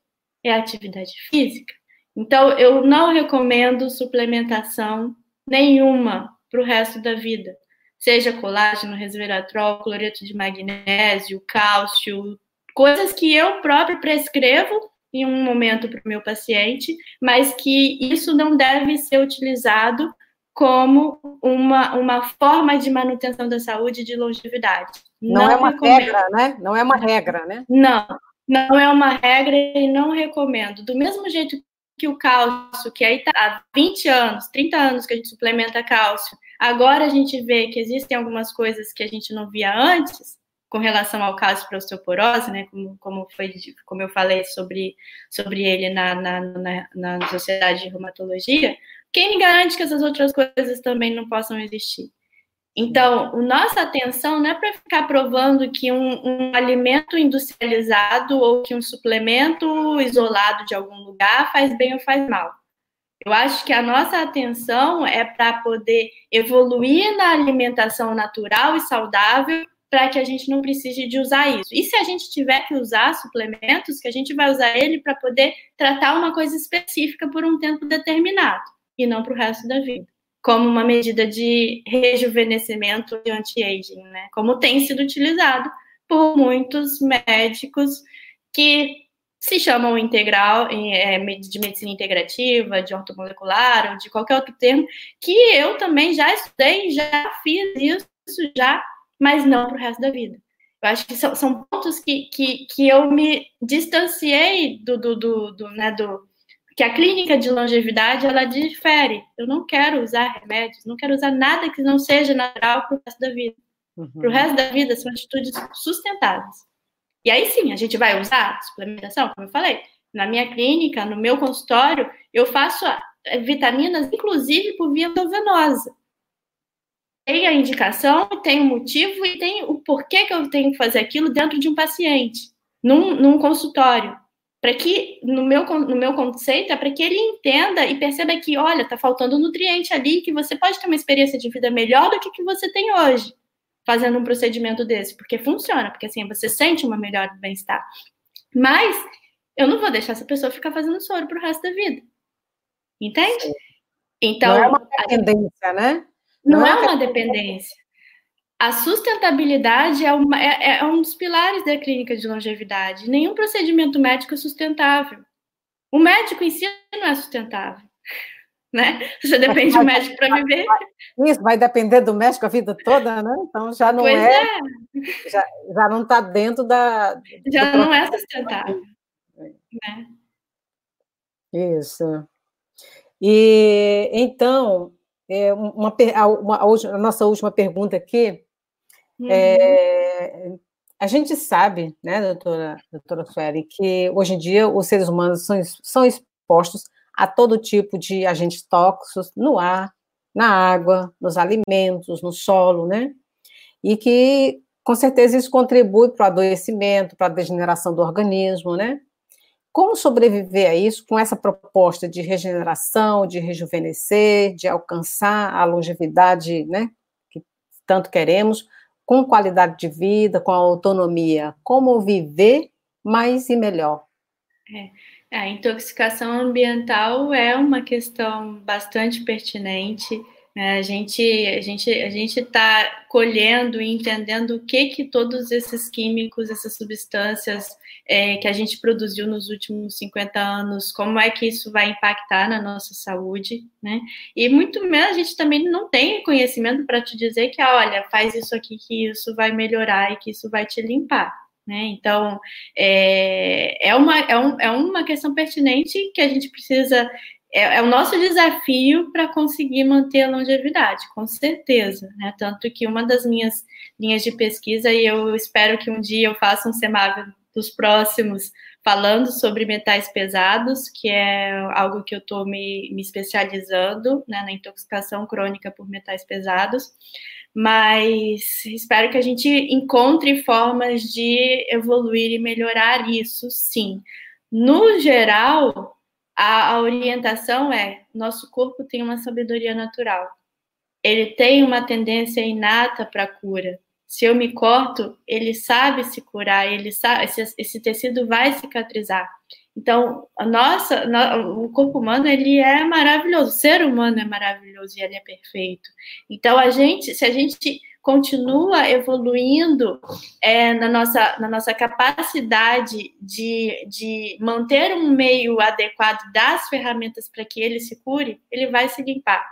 é a atividade física. Então, eu não recomendo suplementação nenhuma para o resto da vida, seja colágeno, resveratrol, cloreto de magnésio, cálcio, coisas que eu próprio prescrevo em um momento para o meu paciente, mas que isso não deve ser utilizado como uma, uma forma de manutenção da saúde e de longevidade. Não, não é uma recomendo. regra, né? Não é uma regra, né? Não, não é uma regra e não recomendo. Do mesmo jeito que o cálcio, que aí tá há 20 anos, 30 anos que a gente suplementa cálcio, agora a gente vê que existem algumas coisas que a gente não via antes com relação ao cálcio para osteoporose, né, como, como, foi, como eu falei sobre, sobre ele na, na, na, na Sociedade de Reumatologia, quem me garante que essas outras coisas também não possam existir? Então, nossa atenção não é para ficar provando que um, um, alimento industrializado ou que um suplemento isolado de algum lugar faz bem ou faz mal. Eu acho que a nossa atenção é para poder evoluir na alimentação natural e saudável para que a gente não precise de usar isso. E se a gente tiver que usar suplementos, que a gente vai usar ele para poder tratar uma coisa específica por um tempo determinado e não para o resto da vida como uma medida de rejuvenescimento e anti-aging, né? Como tem sido utilizado por muitos médicos que se chamam integral, é, de medicina integrativa, de ortomolecular ou de qualquer outro termo, que eu também já estudei, já fiz isso já, mas não para o resto da vida. Eu acho que são, são pontos que, que, que eu me distanciei do, do, do, do, né, do que a clínica de longevidade ela difere. Eu não quero usar remédios, não quero usar nada que não seja natural para o resto da vida. Uhum. Para o resto da vida são atitudes sustentáveis. E aí sim, a gente vai usar suplementação, como eu falei. Na minha clínica, no meu consultório, eu faço eh, vitaminas, inclusive por via endovenosa tem a indicação, tem o motivo e tem o porquê que eu tenho que fazer aquilo dentro de um paciente, num, num consultório. Para que, no meu, no meu conceito, é para que ele entenda e perceba que, olha, está faltando nutriente ali, que você pode ter uma experiência de vida melhor do que que você tem hoje, fazendo um procedimento desse, porque funciona, porque assim, você sente uma melhora do bem-estar. Mas eu não vou deixar essa pessoa ficar fazendo soro para o resto da vida. Entende? Então. Não é uma tendência, né? Não, não é, é uma dependência. A sustentabilidade é, uma, é, é, um dos pilares da clínica de longevidade. Nenhum procedimento médico é sustentável. O médico em si não é sustentável. Né? Você depende do médico para viver. Isso vai depender do médico a vida toda, né? Então já não pois é, é. Já, já não está dentro da. Já não é sustentável. Né? Isso. E então, é, uma, a, uma, a, nossa última pergunta aqui. Uhum. É, a gente sabe, né, doutora, doutora Sueli, que hoje em dia os seres humanos são, são expostos a todo tipo de agentes tóxicos no ar, na água, nos alimentos, no solo, né? E que, com certeza, isso contribui para o adoecimento, para a degeneração do organismo, né? Como sobreviver a isso com essa proposta de regeneração, de rejuvenescer, de alcançar a longevidade né, que tanto queremos, com qualidade de vida, com autonomia? Como viver mais e melhor? É. A intoxicação ambiental é uma questão bastante pertinente a gente a gente a gente está colhendo e entendendo o que que todos esses químicos, essas substâncias é, que a gente produziu nos últimos 50 anos, como é que isso vai impactar na nossa saúde, né? E muito menos a gente também não tem conhecimento para te dizer que, olha, faz isso aqui que isso vai melhorar e que isso vai te limpar. Né? Então, é, é, uma, é, um, é uma questão pertinente que a gente precisa é, é o nosso desafio para conseguir manter a longevidade, com certeza, né? Tanto que uma das minhas linhas de pesquisa, e eu espero que um dia eu faça um semáforo dos próximos falando sobre metais pesados, que é algo que eu estou me, me, especializando né, na intoxicação crônica por metais pesados, mas espero que a gente encontre formas de evoluir e melhorar isso, sim. No geral, a, a orientação é: nosso corpo tem uma sabedoria natural. Ele tem uma tendência inata para cura. Se eu me corto, ele sabe se curar, ele sabe, esse, esse tecido vai cicatrizar. Então, nossa, o corpo humano ele é maravilhoso, o ser humano é maravilhoso e ele é perfeito. Então, a gente, se a gente continua evoluindo é, na, nossa, na nossa capacidade de, de manter um meio adequado das ferramentas para que ele se cure, ele vai se limpar.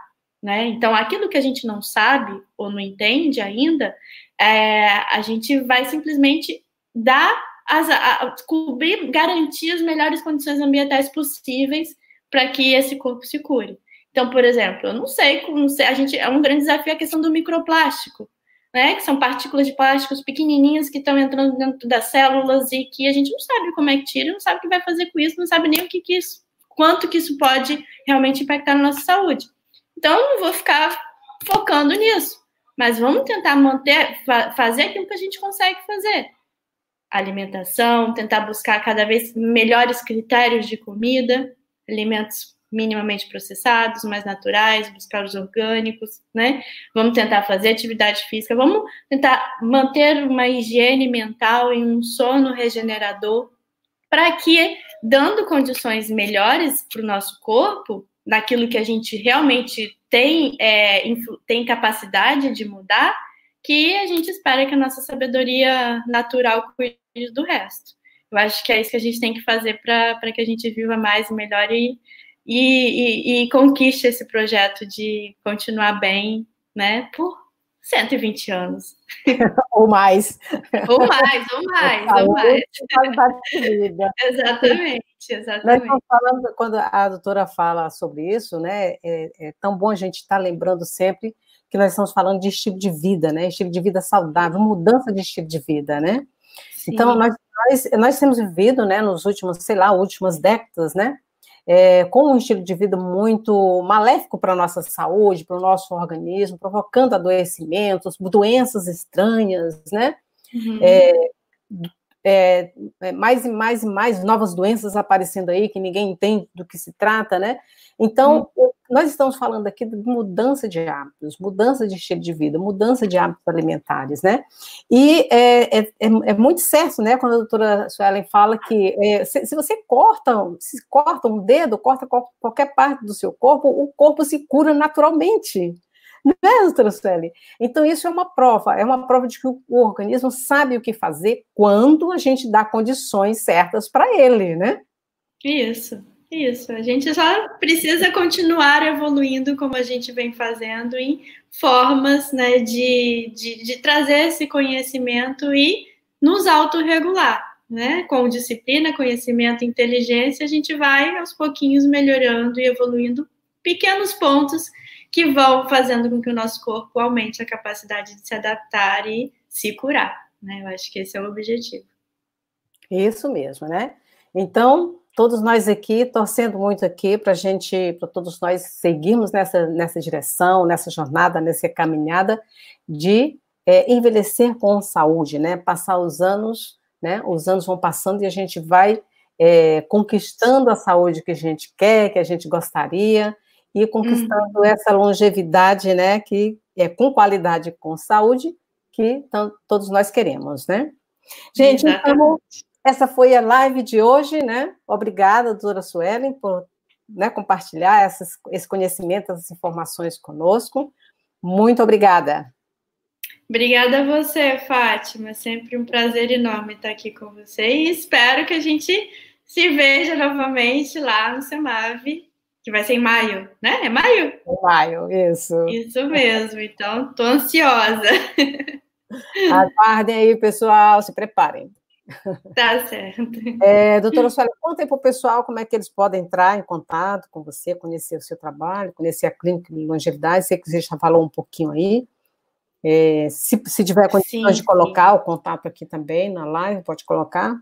Né? Então, aquilo que a gente não sabe ou não entende ainda, é, a gente vai simplesmente dar as, a, cobrir, garantir as melhores condições ambientais possíveis para que esse corpo se cure. Então, por exemplo, eu não sei como a gente é um grande desafio a questão do microplástico né? Que são partículas de plásticos pequenininhas que estão entrando dentro das células e que a gente não sabe como é que tira, não sabe o que vai fazer com isso, não sabe nem o que, que isso, quanto que isso pode realmente impactar na nossa saúde. Então, não vou ficar focando nisso, mas vamos tentar manter, fazer aquilo que a gente consegue fazer. Alimentação, tentar buscar cada vez melhores critérios de comida, alimentos minimamente processados, mais naturais, buscar os orgânicos, né? Vamos tentar fazer atividade física, vamos tentar manter uma higiene mental e um sono regenerador, para que, dando condições melhores para o nosso corpo, naquilo que a gente realmente tem, é, tem capacidade de mudar, que a gente espera que a nossa sabedoria natural cuide do resto. Eu acho que é isso que a gente tem que fazer para que a gente viva mais e melhor e e, e, e conquiste esse projeto de continuar bem, né, por 120 anos. ou mais. Ou mais, ou mais, ou mais. exatamente, exatamente. Nós falando, quando a doutora fala sobre isso, né, é, é tão bom a gente estar tá lembrando sempre que nós estamos falando de estilo de vida, né, estilo de vida saudável, mudança de estilo de vida, né? Sim. Então, nós, nós, nós temos vivido, né, nos últimos, sei lá, últimas décadas, né, é, com um estilo de vida muito maléfico para a nossa saúde, para o nosso organismo, provocando adoecimentos, doenças estranhas, né? Uhum. É, é, é, mais e mais e mais novas doenças aparecendo aí que ninguém entende do que se trata, né? Então, hum. nós estamos falando aqui de mudança de hábitos, mudança de estilo de vida, mudança de hábitos alimentares, né? E é, é, é, é muito certo, né, quando a doutora Suelen fala que é, se, se, você corta, se corta um dedo, corta qualquer parte do seu corpo, o corpo se cura naturalmente, né, doutora Sueli? Então, isso é uma prova, é uma prova de que o, o organismo sabe o que fazer quando a gente dá condições certas para ele, né? Isso, isso. A gente só precisa continuar evoluindo como a gente vem fazendo em formas né, de, de, de trazer esse conhecimento e nos autorregular. Né? Com disciplina, conhecimento, inteligência, a gente vai aos pouquinhos melhorando e evoluindo pequenos pontos que vão fazendo com que o nosso corpo aumente a capacidade de se adaptar e se curar. Né? Eu acho que esse é o objetivo. Isso mesmo, né? Então, todos nós aqui, torcendo muito aqui para a gente, para todos nós seguirmos nessa, nessa direção, nessa jornada, nessa caminhada de é, envelhecer com saúde, né? Passar os anos, né? Os anos vão passando e a gente vai é, conquistando a saúde que a gente quer, que a gente gostaria, e conquistando uhum. essa longevidade, né, que é com qualidade, com saúde, que todos nós queremos, né? Gente, então, essa foi a live de hoje, né? Obrigada, doutora Suelen, por né, compartilhar essas, esse conhecimento, essas informações conosco. Muito obrigada. Obrigada a você, Fátima. É sempre um prazer enorme estar aqui com você e espero que a gente se veja novamente lá no Semave que vai ser em maio, né? É maio? É maio, isso. Isso mesmo, então tô ansiosa. Aguardem aí, pessoal, se preparem. Tá certo. É, doutora Sônia, conta aí para o pessoal como é que eles podem entrar em contato com você, conhecer o seu trabalho, conhecer a clínica de longevidade, sei que você já falou um pouquinho aí. É, se, se tiver condições sim, de colocar sim. o contato aqui também na live, pode colocar.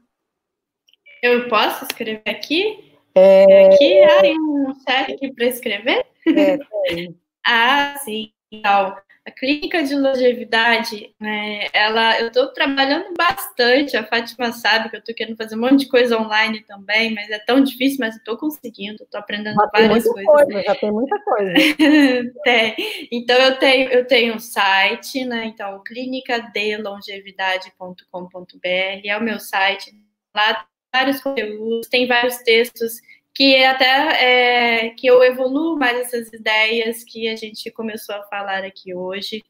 Eu posso escrever aqui? É... Aqui, ah, tem um chat aqui para escrever? É, ah, sim. Então, a clínica de longevidade, né, ela, eu estou trabalhando bastante, a Fátima sabe que eu estou querendo fazer um monte de coisa online também, mas é tão difícil, mas estou conseguindo, estou aprendendo já várias coisas. Coisa, já tem muita coisa. tem. Então, eu tenho, eu tenho um site, né, então, clinicadelongevidade.com.br, é o meu site, lá vários conteúdos, tem vários textos que até é, que eu evoluo mais essas ideias que a gente começou a falar aqui hoje.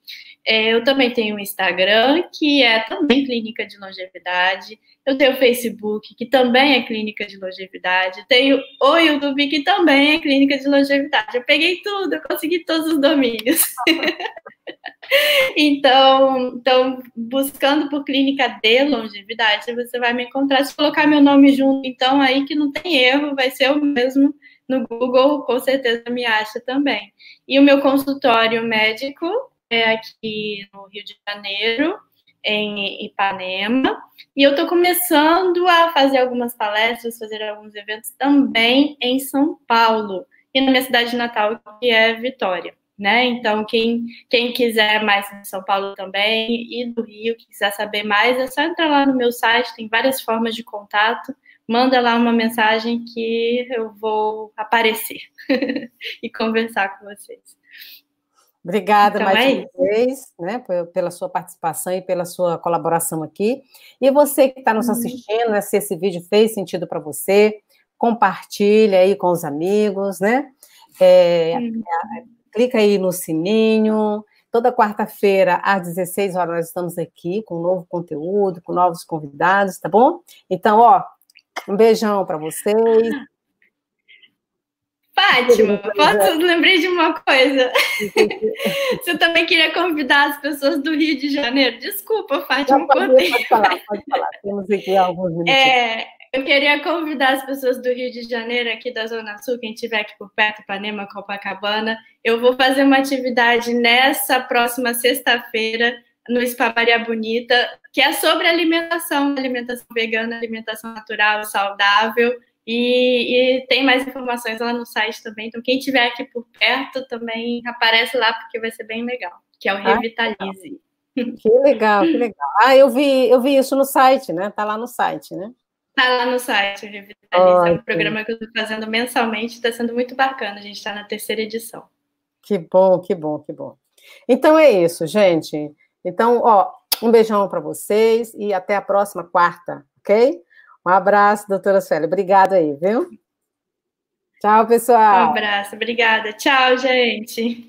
É, eu também tenho um Instagram, que é também Clínica de Longevidade. Eu tenho o Facebook, que também é Clínica de Longevidade. Tenho o YouTube, que também é Clínica de Longevidade. Eu peguei tudo, eu consegui todos os domínios. então, então, buscando por clínica de longevidade, você vai me encontrar. Se colocar meu nome junto, então, aí que não tem erro, vai ser o mesmo no Google, com certeza me acha também. E o meu consultório médico é aqui no Rio de Janeiro, em Ipanema, e eu estou começando a fazer algumas palestras, fazer alguns eventos também em São Paulo e na minha cidade natal, que é Vitória né? Então, quem, quem quiser mais de São Paulo também e do Rio, quiser saber mais, é só entrar lá no meu site, tem várias formas de contato. Manda lá uma mensagem que eu vou aparecer e conversar com vocês. Obrigada então, mais é uma vez, né, pela sua participação e pela sua colaboração aqui. E você que está nos uhum. assistindo, né, se esse vídeo fez sentido para você, compartilha aí com os amigos, né? É, uhum clica aí no sininho. Toda quarta-feira, às 16 horas, nós estamos aqui com novo conteúdo, com novos convidados, tá bom? Então, ó, um beijão para vocês. Fátima, posso, lembrei de uma coisa. Você também queria convidar as pessoas do Rio de Janeiro? Desculpa, Fátima, pode, pode falar, pode falar. Temos aqui alguns minutos. É, eu queria convidar as pessoas do Rio de Janeiro, aqui da Zona Sul, quem estiver aqui por perto, Ipanema, Copacabana. Eu vou fazer uma atividade nessa próxima sexta-feira no Spa Maria Bonita, que é sobre alimentação, alimentação vegana, alimentação natural, saudável. E, e, tem mais informações lá no site também. Então, quem estiver aqui por perto também aparece lá, porque vai ser bem legal, que é o ah, Revitalize. Que legal, que legal. Ah, eu vi, eu vi isso no site, né? Tá lá no site, né? Tá lá no site, o Revitalize. É um programa que eu estou fazendo mensalmente, está sendo muito bacana. A gente está na terceira edição. Que bom, que bom, que bom. Então é isso, gente. Então, ó, um beijão para vocês e até a próxima quarta, ok? Um abraço, doutora Sueli. Obrigada aí, viu? Tchau, pessoal. Um abraço, obrigada. Tchau, gente.